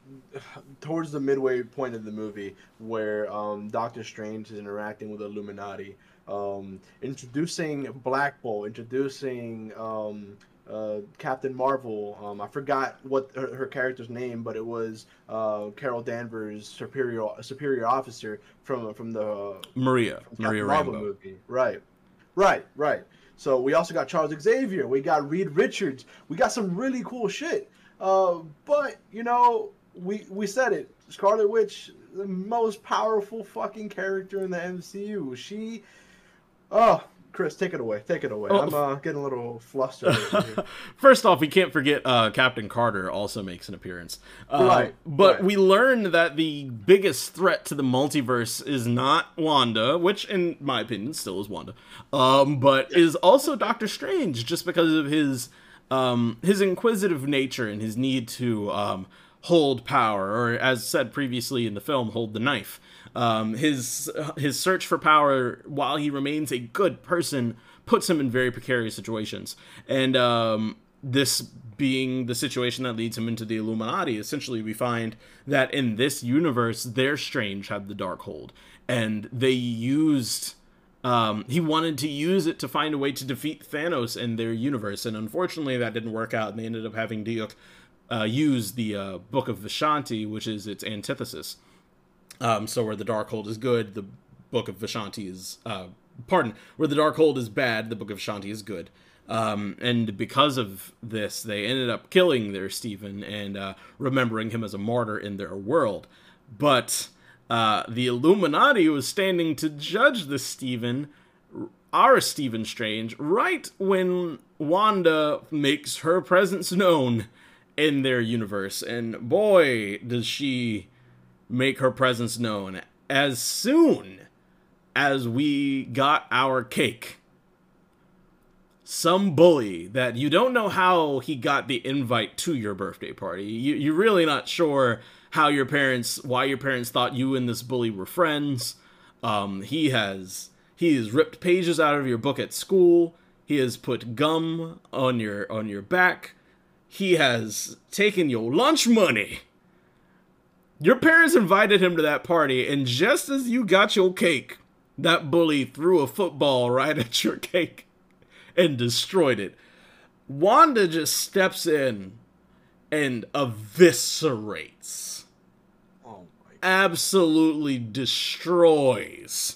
towards the midway point of the movie where um, Doctor Strange is interacting with Illuminati, um, introducing Black Bolt, introducing um, uh, Captain Marvel. Um, I forgot what her, her character's name, but it was uh, Carol Danvers' superior superior officer from from the
Maria, Maria
Marvel movie. Right, right, right. So we also got Charles Xavier. We got Reed Richards. We got some really cool shit. Uh, but you know, we we said it. Scarlet Witch, the most powerful fucking character in the MCU. She, oh, Chris, take it away. Take it away.
Oh.
I'm uh, getting a little flustered. here. [LAUGHS]
First off, we can't forget uh, Captain Carter also makes an appearance. Uh,
Right,
But
right.
we learned that the biggest threat to the multiverse is not Wanda, which, in my opinion, still is Wanda, um, but is also Doctor Strange, just because of his um, his inquisitive nature and his need to um, hold power, or as said previously in the film, hold the knife. Um, his his search for power, while he remains a good person, puts him in very precarious situations. And um, this being the situation that leads him into the Illuminati, essentially we find that in this universe, their Strange had the Darkhold, and they used. Um, he wanted to use it to find a way to defeat Thanos in their universe, and unfortunately that didn't work out, and they ended up having Diok uh, use the uh, Book of Vishanti, which is its antithesis. Um, so where the Darkhold is good, the Book of Vishanti is uh, pardon, where the Darkhold is bad, the Book of Vishanti is good. Um, and because of this, they ended up killing their Stephen and uh, remembering him as a martyr in their world. But uh, the Illuminati was standing to judge the Stephen, our Stephen Strange, right when Wanda makes her presence known in their universe. And boy, does she make her presence known as soon as we got our cake. Some bully that you don't know how he got the invite to your birthday party. You, you're really not sure how your parents, why your parents thought you and this bully were friends. Um, he has he has ripped pages out of your book at school. He has put gum on your on your back. He has taken your lunch money. Your parents invited him to that party, and just as you got your cake, that bully threw a football right [LAUGHS] at your cake and destroyed it. Wanda just steps in and eviscerates, absolutely destroys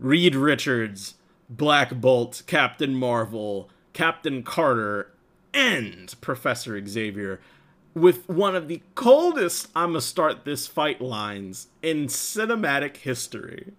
Reed Richards, Black Bolt, Captain Marvel, Captain Carter, and Professor Xavier with one of the coldest I'ma start this fight lines in cinematic history.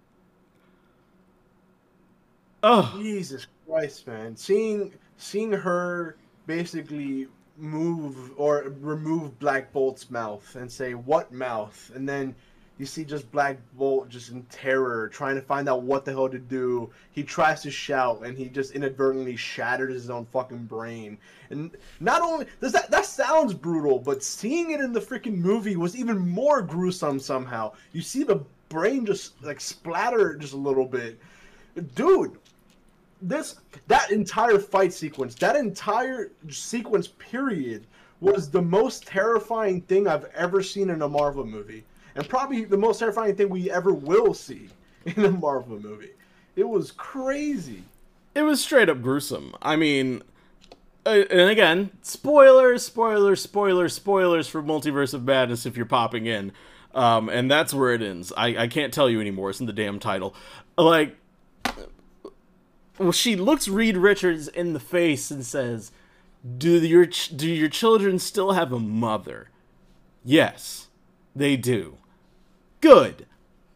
Oh,
Jesus Christ, man! Seeing seeing her basically move or remove Black Bolt's mouth and say what mouth, and then you see just Black Bolt just in terror trying to find out what the hell to do. He tries to shout and he just inadvertently shatters his own fucking brain. And not only does that that sounds brutal, but seeing it in the freaking movie was even more gruesome somehow. You see the brain just like splatter just a little bit. Dude, this that entire fight sequence, that entire sequence period was the most terrifying thing I've ever seen in a Marvel movie. And probably the most terrifying thing we ever will see [LAUGHS] in a Marvel movie. It was crazy.
it was straight up gruesome. I mean, uh, and again, spoilers, spoilers, spoilers, spoilers for Multiverse of Madness if you're popping in. Um, and that's where it ends. I, I can't tell you anymore. It's in the damn title. Like, well, she looks Reed Richards in the face and says, "Do your do your children still have a mother?" Yes, they do. Good.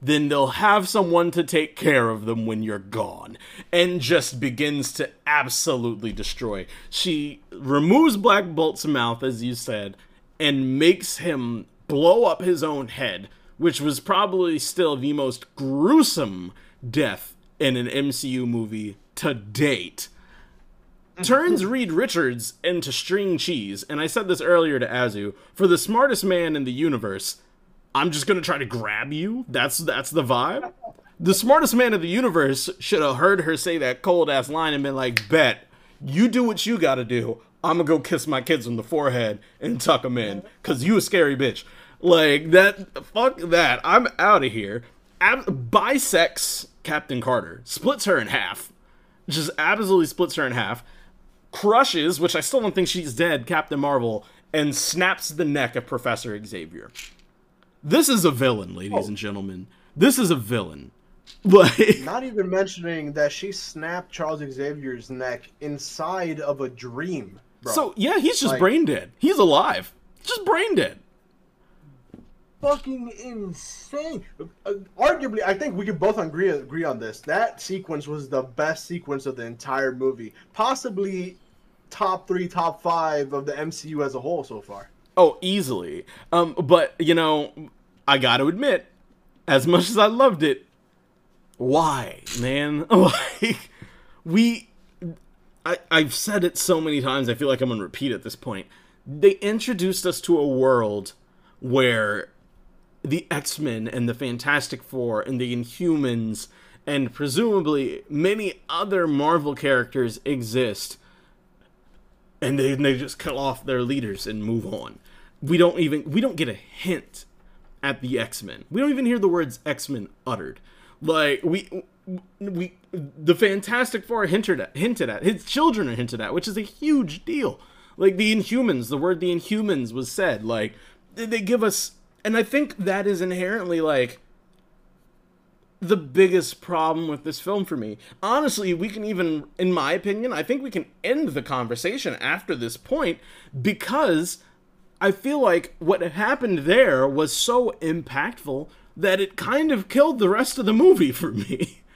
Then they'll have someone to take care of them when you're gone. And just begins to absolutely destroy. She removes Black Bolt's mouth, as you said, and makes him blow up his own head which was probably still the most gruesome death in an MCU movie to date, turns [LAUGHS] Reed Richards into string cheese. And I said this earlier to Azu for the smartest man in the universe. I'm just gonna try to grab you. That's that's the vibe. The smartest man in the universe should have heard her say that cold ass line and been like, "Bet you do what you gotta do. I'm gonna go kiss my kids on the forehead and tuck them in, cause you a scary bitch." Like that. Fuck that. I'm out of here. Ab- bisects Captain Carter, splits her in half, just absolutely splits her in half. Crushes, which I still don't think she's dead, Captain Marvel, and snaps the neck of Professor Xavier. This is a villain, ladies
Oh.
and gentlemen. This is a villain. [LAUGHS] Like,
Not even mentioning that she snapped Charles Xavier's neck inside of a dream. Bro.
so yeah, he's just
Like-
brain dead. He's alive, just brain dead.
fucking insane. Uh, arguably, I think we could both agree agree on this. That sequence was the best sequence of the entire movie, possibly top three, top five of the MCU as a whole so far.
Oh, easily. Um, but you know, I got to admit, as much as I loved it, why, man? [LAUGHS] Like, we, I, I've said it so many times. I feel like I'm gonna repeat at this point. They introduced us to a world where the X Men and the Fantastic Four and the Inhumans and presumably many other Marvel characters exist and they, they just cut off their leaders and move on. We don't even we don't get a hint at the X Men. We don't even hear the words X Men uttered. Like we we the Fantastic Four hinted at hinted at his children are hinted at, which is a huge deal. Like the Inhumans, the word the Inhumans was said. Like they- they give us, and I think that is inherently like the biggest problem with this film for me. Honestly, we can even, in my opinion, I think we can end the conversation after this point because I feel like what happened there was so impactful that it kind of killed the rest of the movie for me. [LAUGHS]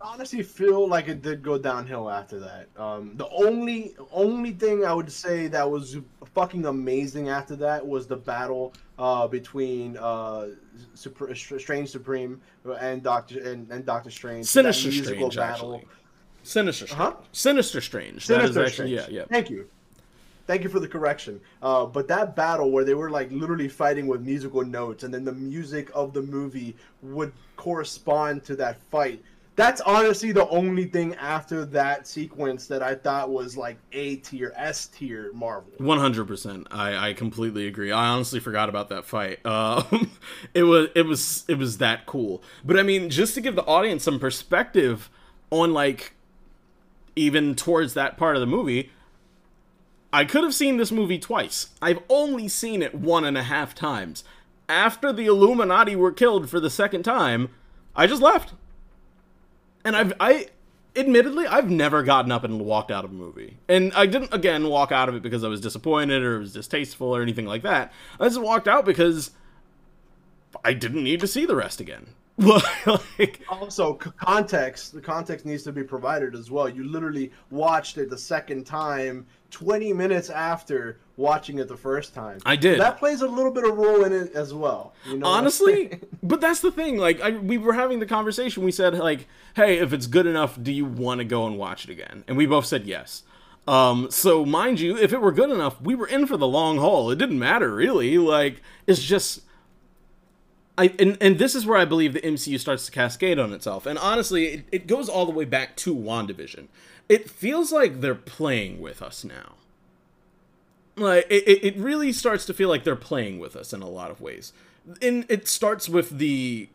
honestly feel like it did go downhill after that. Um, the only only thing I would say that was fucking amazing after that was the battle uh, between uh, Supr- Strange Supreme and Doctor and, and Doctor Strange. That
Sinister
musical
Strange, actually. Sinister Strange.
Huh?
Sinister Strange. that
Sinister
is actually,
Strange.
yeah, yeah.
Thank you. Thank you for the correction. Uh, but that battle where they were like literally fighting with musical notes, and then the music of the movie would correspond to that fight. That's honestly the only thing after that sequence that I thought was like A tier, S tier Marvel.
One hundred percent. I I completely agree. I honestly forgot about that fight. [LAUGHS] Um, it was it was it was that cool. But I mean, just to give the audience some perspective on like even towards that part of the movie, I could have seen this movie twice. I've only seen it one and a half times. After the Illuminati were killed for the second time, I just left. And I've I admittedly I've never gotten up and walked out of a movie. And I didn't again walk out of it because I was disappointed or it was distasteful or anything like that. I just walked out because I didn't need to see the rest again. [LAUGHS] like
Also, context. The context needs to be provided as well. You literally watched it the second time, 20 minutes after watching it the first time.
I did.
That plays a little bit of role in it as well. You know
honestly [LAUGHS] but that's the thing like I, we were having the conversation we said like hey if it's good enough do you want to go and watch it again and we both said yes um so mind you if it were good enough we were in for the long haul it didn't matter really like it's just I, and, and this is where I believe the MCU starts to cascade on itself. And honestly, it, it goes all the way back to WandaVision. It feels like they're playing with us now. Like it, it really starts to feel like they're playing with us in a lot of ways. And it starts with the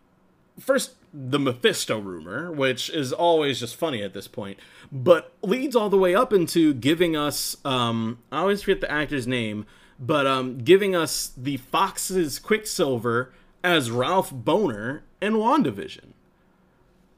first the mephisto rumor which is always just funny at this point but leads all the way up into giving us um i always forget the actor's name but um giving us the fox's quicksilver as ralph Bohner in wandavision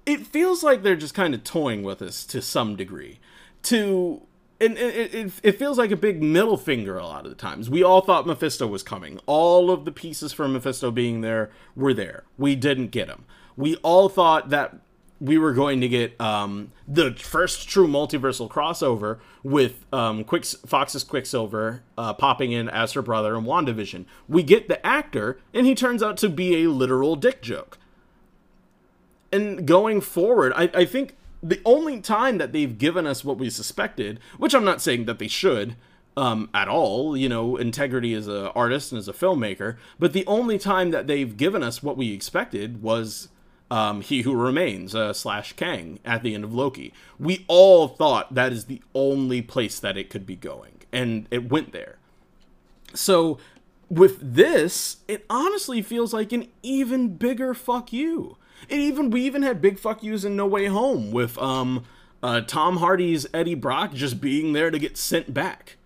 it feels like they're just kind of toying with us to some degree to and it, it, it feels like a big middle finger a lot of the times. We all thought Mephisto was coming. All of the pieces for Mephisto being there were there. We didn't get him. We all thought that we were going to get um, the first true multiversal crossover with um, Fox's Quicksilver uh, popping in as her brother in WandaVision. We get the actor, and he turns out to be a literal dick joke. And going forward, I, I think the only time that they've given us what we suspected, which I'm not saying that they should um, at all, you know, integrity as an artist and as a filmmaker, but the only time that they've given us what we expected was um, He Who Remains uh, slash Kang at the end of Loki. We all thought that is the only place that it could be going, and it went there. So with this, it honestly feels like an even bigger fuck you. It even we even had big fuck yous in No Way Home with um uh, Tom Hardy's Eddie Brock just being there to get sent back.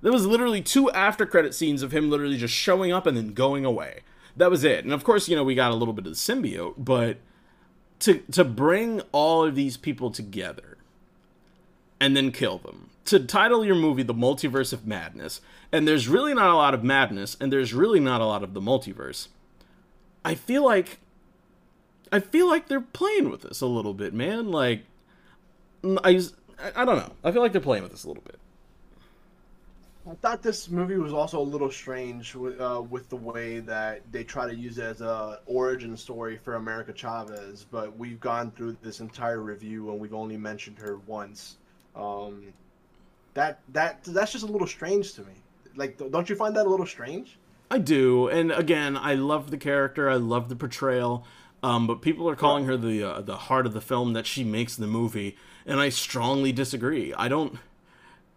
There was literally two after credit scenes of him literally just showing up and then going away. That was it. And of course, you know, we got a little bit of the symbiote, but to to bring all of these people together and then kill them. To title your movie The Multiverse of Madness, and there's really not a lot of madness and there's really not a lot of the multiverse. I feel like I feel like they're playing with this a little bit, man. Like, I, I don't know. I feel like they're playing with this a little bit.
I thought this movie was also a little strange with, uh, with the way that they try to use it as a origin story for America Chavez, but we've gone through this entire review and we've only mentioned her once. Um, that that that's just a little strange to me. Like, don't you find that a little strange?
I do, and again, I love the character. I love the portrayal. Um, but people are calling her the uh, the heart of the film that she makes the movie, and I strongly disagree. I don't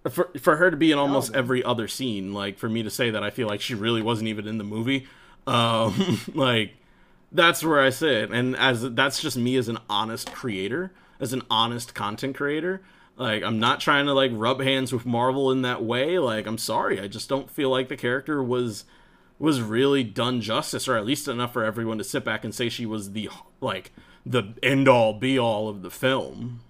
for for her to be in almost no, every other scene, like for me to say that I feel like she really wasn't even in the movie, um, [LAUGHS] like that's where I sit, and as that's just me as an honest creator, as an honest content creator. Like I'm not trying to like rub hands with Marvel in that way. Like I'm sorry, I just don't feel like the character was was really done justice, or at least enough for everyone to sit back and say she was the like the end all be all of the film.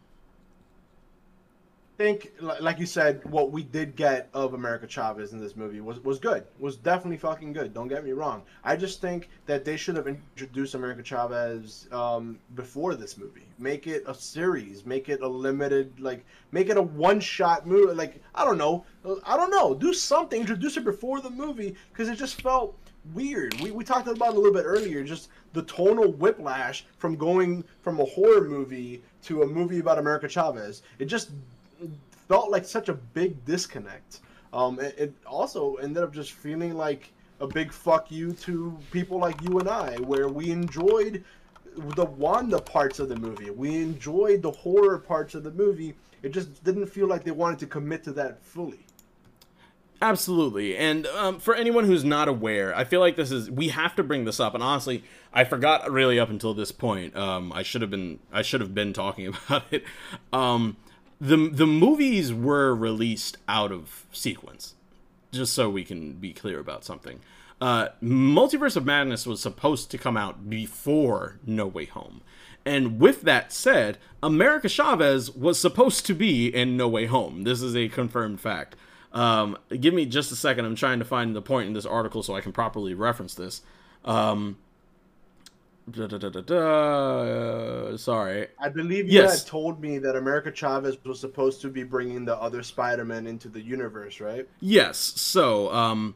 Think, like you said, what we did get of America Chavez in this movie was, was good. Was definitely fucking good. Don't get me wrong. I just think that they should have introduced America Chavez um, before this movie. Make it a series. Make it a limited, like, make it a one shot movie. Like, I don't know. I don't know. Do something. Introduce it before the movie because it just felt weird. We, we talked about it a little bit earlier. Just the tonal whiplash from going from a horror movie to a movie about America Chavez. It just felt like such a big disconnect. Um, it, it, also ended up just feeling like a big fuck you to people like you and I, where we enjoyed the Wanda parts of the movie. We enjoyed the horror parts of the movie. It just didn't feel like they wanted to commit to that fully.
Absolutely. And um, for anyone who's not aware, I feel like this is we have to bring this up. And honestly, I forgot really up until this point. Um, I should have been I should have been talking [LAUGHS] about it. Um, the the movies were released out of sequence, just so we can be clear about something. Uh, Multiverse of Madness was supposed to come out before No Way Home. And with that said, America Chavez was supposed to be in No Way Home. This is a confirmed fact. Um, give me just a second. I'm trying to find the point in this article so I can properly reference this. Um, Da, da, da, da, da. Sorry.
I believe you yes. had told me that America Chavez was supposed to be bringing the other Spider-Man into the universe, right?
Yes. So, um,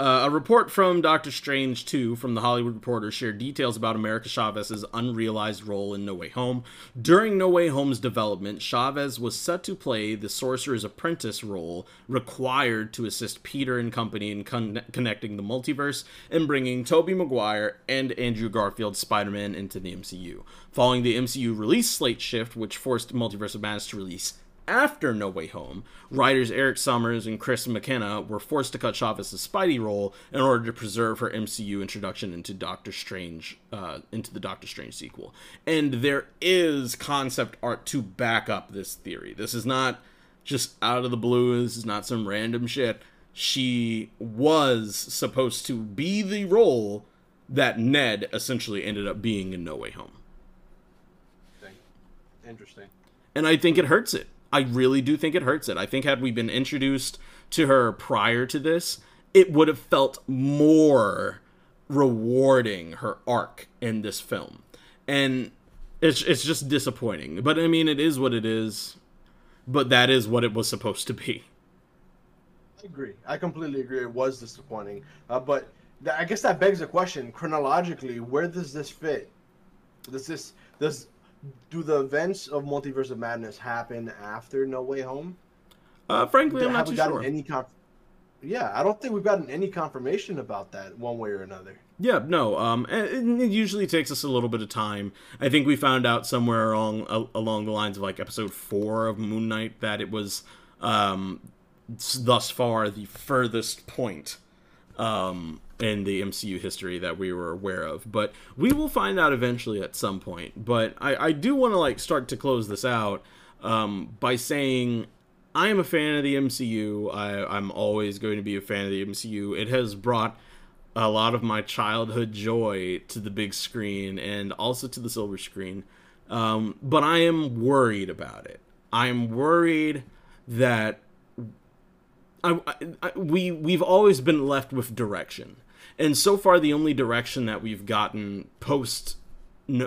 uh, a report from Doctor Strange 2 from the Hollywood Reporter shared details about America Chavez's unrealized role in No Way Home. During No Way Home's development, Chavez was set to play the Sorcerer's Apprentice role required to assist Peter and company in con- connecting the multiverse and bringing Tobey Maguire and Andrew Garfield's Spider-Man into the MCU. Following the MCU release slate shift, which forced Multiverse of Madness to release after No Way Home, writers Erik Sommers and Chris McKenna were forced to cut Chavez's Spidey role in order to preserve her MCU introduction into Doctor Strange, uh, into the Doctor Strange sequel. And there is concept art to back up this theory. This is not just out of the blue. This is not some random shit. She was supposed to be the role that Ned essentially ended up being in No Way Home.
Interesting.
And I think it hurts it. I really do think it hurts it. I think had we been introduced to her prior to this, it would have felt more rewarding her arc in this film. And It's it's just disappointing. But I mean, it is what it is. But that is what it was supposed to be.
I agree. I completely agree. It was disappointing. Uh, but th- I guess that begs the question: chronologically, where does this fit? Does this does do the events of Multiverse of Madness happen after No Way Home?
Uh, frankly, I'm not too
gotten
sure.
Any conf- yeah, I don't think we've gotten any confirmation about that one way or another.
Yeah, no. Um, it, it usually takes us a little bit of time. I think we found out somewhere along a, along the lines of like episode four of Moon Knight that it was um, thus far the furthest point um, in the MCU history that we were aware of. But we will find out eventually at some point. But I, I do want to like start to close this out um, by saying I am a fan of the MCU. I, I'm always going to be a fan of the MCU. It has brought a lot of my childhood joy to the big screen and also to the silver screen. Um, but I am worried about it. I'm worried that I, I, I, we we've always been left with direction, and so far the only direction that we've gotten post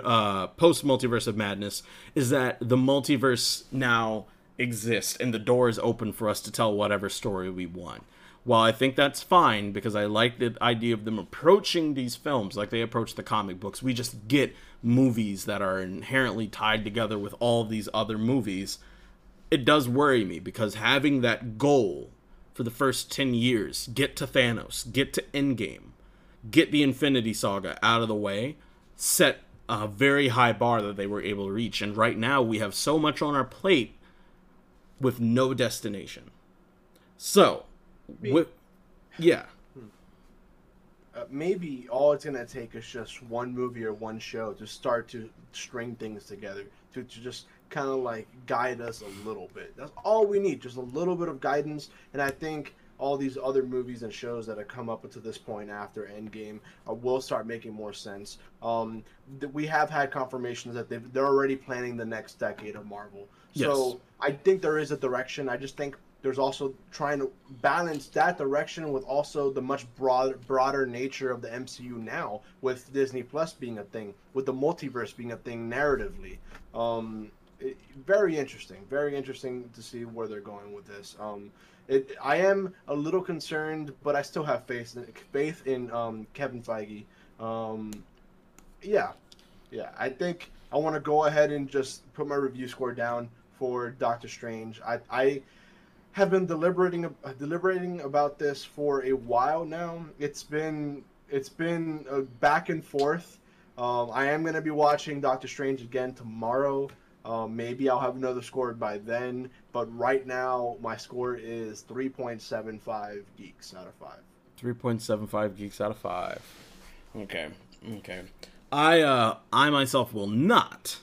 uh, post multiverse of madness is that the multiverse now exists and the door is open for us to tell whatever story we want. While I think that's fine because I like the idea of them approaching these films like they approach the comic books, we just get movies that are inherently tied together with all these other movies. It does worry me because having that goal for the first 10 years, get to Thanos, get to Endgame, get the Infinity Saga out of the way, set a very high bar that they were able to reach. And right now we have so much on our plate with no destination. So, with, yeah,
Uh, maybe all it's gonna take is just one movie or one show to start to string things together to, to just kind of like guide us a little bit. That's all we need, just a little bit of guidance. And I think all these other movies and shows that have come up to this point after Endgame uh, will start making more sense. Um, th- we have had confirmations that they've, they're already planning the next decade of Marvel. So
Yes.
I think there is a direction. I just think there's also trying to balance that direction with also the much broader broader nature of the MCU now, with Disney Plus being a thing, with the multiverse being a thing narratively. Um, it, very interesting, very interesting to see where they're going with this. Um, it, I am a little concerned, but I still have faith in, faith in um, Kevin Feige. Um, yeah, yeah. I think I want to go ahead and just put my review score down for Doctor Strange. I, I have been deliberating uh, deliberating about this for a while now. It's been it's been back and forth. Um, I am going to be watching Doctor Strange again tomorrow. Um, maybe I'll have another score by then, but right now my score is 3.75 geeks out of 5.
3.75 geeks out of 5. Okay. Okay. I uh I myself will not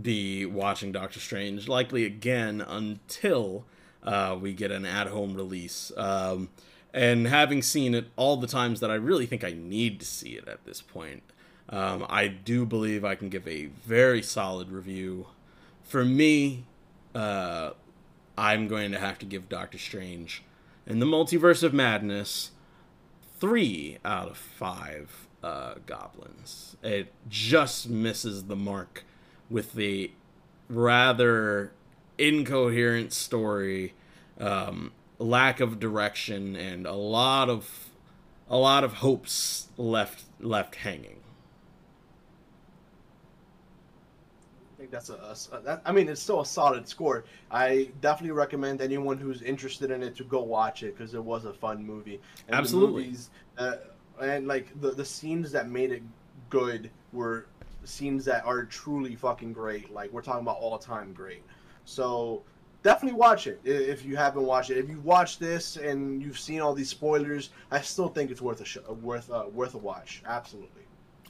be watching Doctor Strange likely again until uh, we get an at-home release. Um, and having seen it all the times that I really think I need to see it at this point, um, I do believe I can give a very solid review. For me, uh, I'm going to have to give Doctor Strange in the Multiverse of Madness three out of five uh, goblins. It just misses the mark with the rather incoherent story, um, lack of direction, and a lot of a lot of hopes left left hanging.
I think that's a, a- that, I mean, it's still a solid score. I definitely recommend anyone who's interested in it to go watch it because it was a fun movie. And
Absolutely.
movies, uh, and like the the scenes that made it good were scenes that are truly fucking great. Like we're talking about all time great. So definitely watch it if you haven't watched it. If you watched this and you've seen all these spoilers, I still think it's worth a sh- worth uh, worth a watch. Absolutely.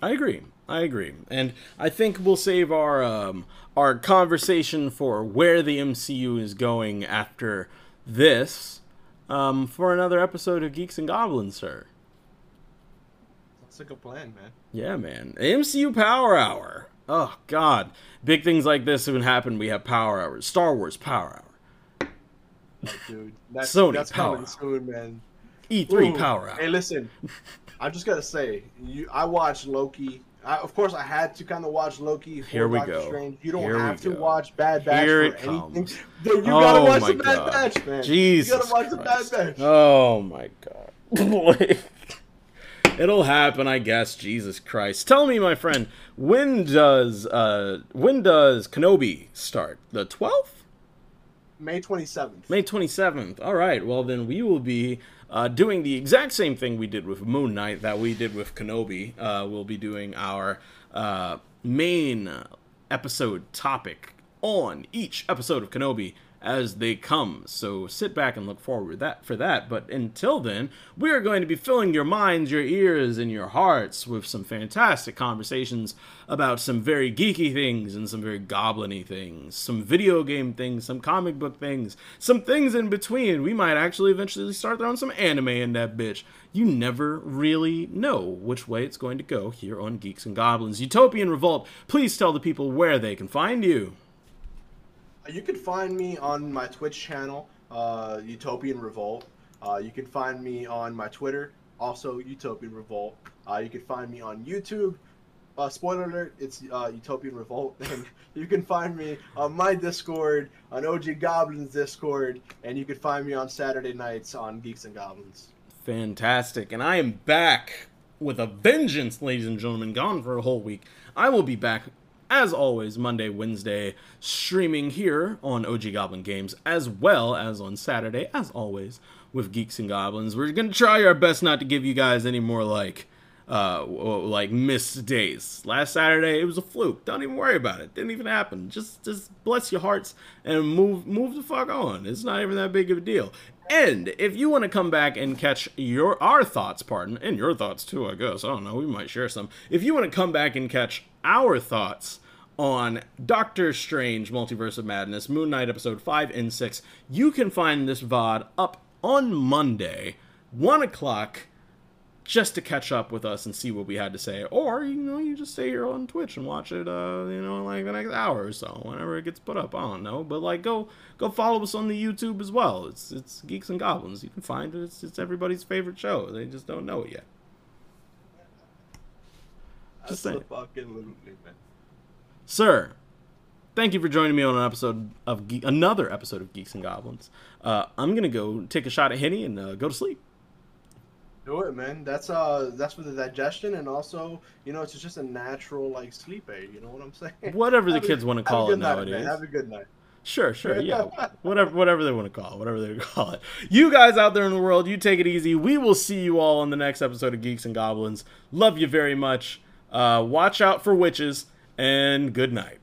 I agree. I agree, and I think we'll save our um, our conversation for where the MCU is going after this um, for another episode of Geeks and Goblins, sir.
That's a good plan, man.
Yeah, man. MCU Power Hour. Oh God, big things like this have happen. We have Power Hours. Star Wars Power Hour.
Dude, that's,
Sony
that's
Power.
coming soon, man.
E3
Ooh,
Power Hour.
Hey, listen, I just gotta say, you. I watched Loki I, of course, I had to kind of watch Loki. For
Here we
Doctor
go.
Strange. You don't
Here
have to
go.
watch Bad Batch
Here
for anything.
comes.
Dude, you gotta
Oh
watch
my
the Bad
God.
Batch, man.
Jesus
you gotta watch the Bad Batch.
Oh my god. [LAUGHS] It'll happen, I guess. Jesus Christ. Tell me, my friend, when does uh when does Kenobi start? The 12th?
May twenty seventh.
May 27th. All right. Well, then we will be uh, doing the exact same thing we did with Moon Knight that we did with Kenobi. Uh, we'll be doing our uh, main episode topic on each episode of Kenobi as they come. So sit back and look forward that for that. But until then, we are going to be filling your minds, your ears, and your hearts with some fantastic conversations about some very geeky things and some very goblin-y things, some video game things, some comic book things, some things in between. We might actually eventually start throwing some anime in that bitch. You never really know which way it's going to go here on Geeks and Goblins. Utopian Revolt, please tell the people where they can find you.
You can find me on my Twitch channel, uh, Utopian Revolt. Uh, you can find me on my Twitter, also Utopian Revolt. Uh, you can find me on YouTube. Uh, spoiler alert, it's uh, Utopian Revolt. [LAUGHS] And you can find me on my Discord, on OG Goblins Discord, and you can find me on Saturday nights on Geeks and Goblins.
Fantastic. And I am back with a vengeance, ladies and gentlemen. Gone for a whole week. I will be back, as always, Monday, Wednesday, streaming here on OG Goblin Games, as well as on Saturday, as always, with Geeks and Goblins. We're going to try our best not to give you guys any more, like, uh, like missed days. Last Saturday, it was a fluke. Don't even worry about it. Didn't even happen. Just, just bless your hearts and move, move the fuck on. It's not even that big of a deal. And if you want to come back and catch your our thoughts, pardon, and your thoughts too, I guess. I don't know. We might share some. If you want to come back and catch our thoughts on Doctor Strange Multiverse of Madness, Moon Knight episode 5 and 6, you can find this VOD up on Monday, 1 o'clock, just to catch up with us and see what we had to say. Or, you know, you just stay here on Twitch and watch it, uh, you know, like the next hour or so, whenever it gets put up. I don't know. But, like, go go follow us on the YouTube as well. It's it's Geeks and Goblins. You can find it. It's, it's everybody's favorite show. They just don't know it yet. Just saying.
fucking man.
Sir, thank you for joining me on an episode of Ge- another episode of Geeks and Goblins. Uh, I'm gonna go take a shot at Henny and uh, go to sleep.
Do it, man. That's uh, that's for the digestion, and also, you know, it's just a natural like sleep aid. You know what I'm saying? [LAUGHS]
Whatever the
Have a-
kids want to
a
call
good
it
night,
nowadays.
Man. Have a good night.
Sure, sure, yeah. [LAUGHS] whatever whatever they want to call it, whatever they [LAUGHS] call it. You guys out there in the world, you take it easy. We will see you all on the next episode of Geeks and Goblins. Love you very much. Uh, watch out for witches, and good night.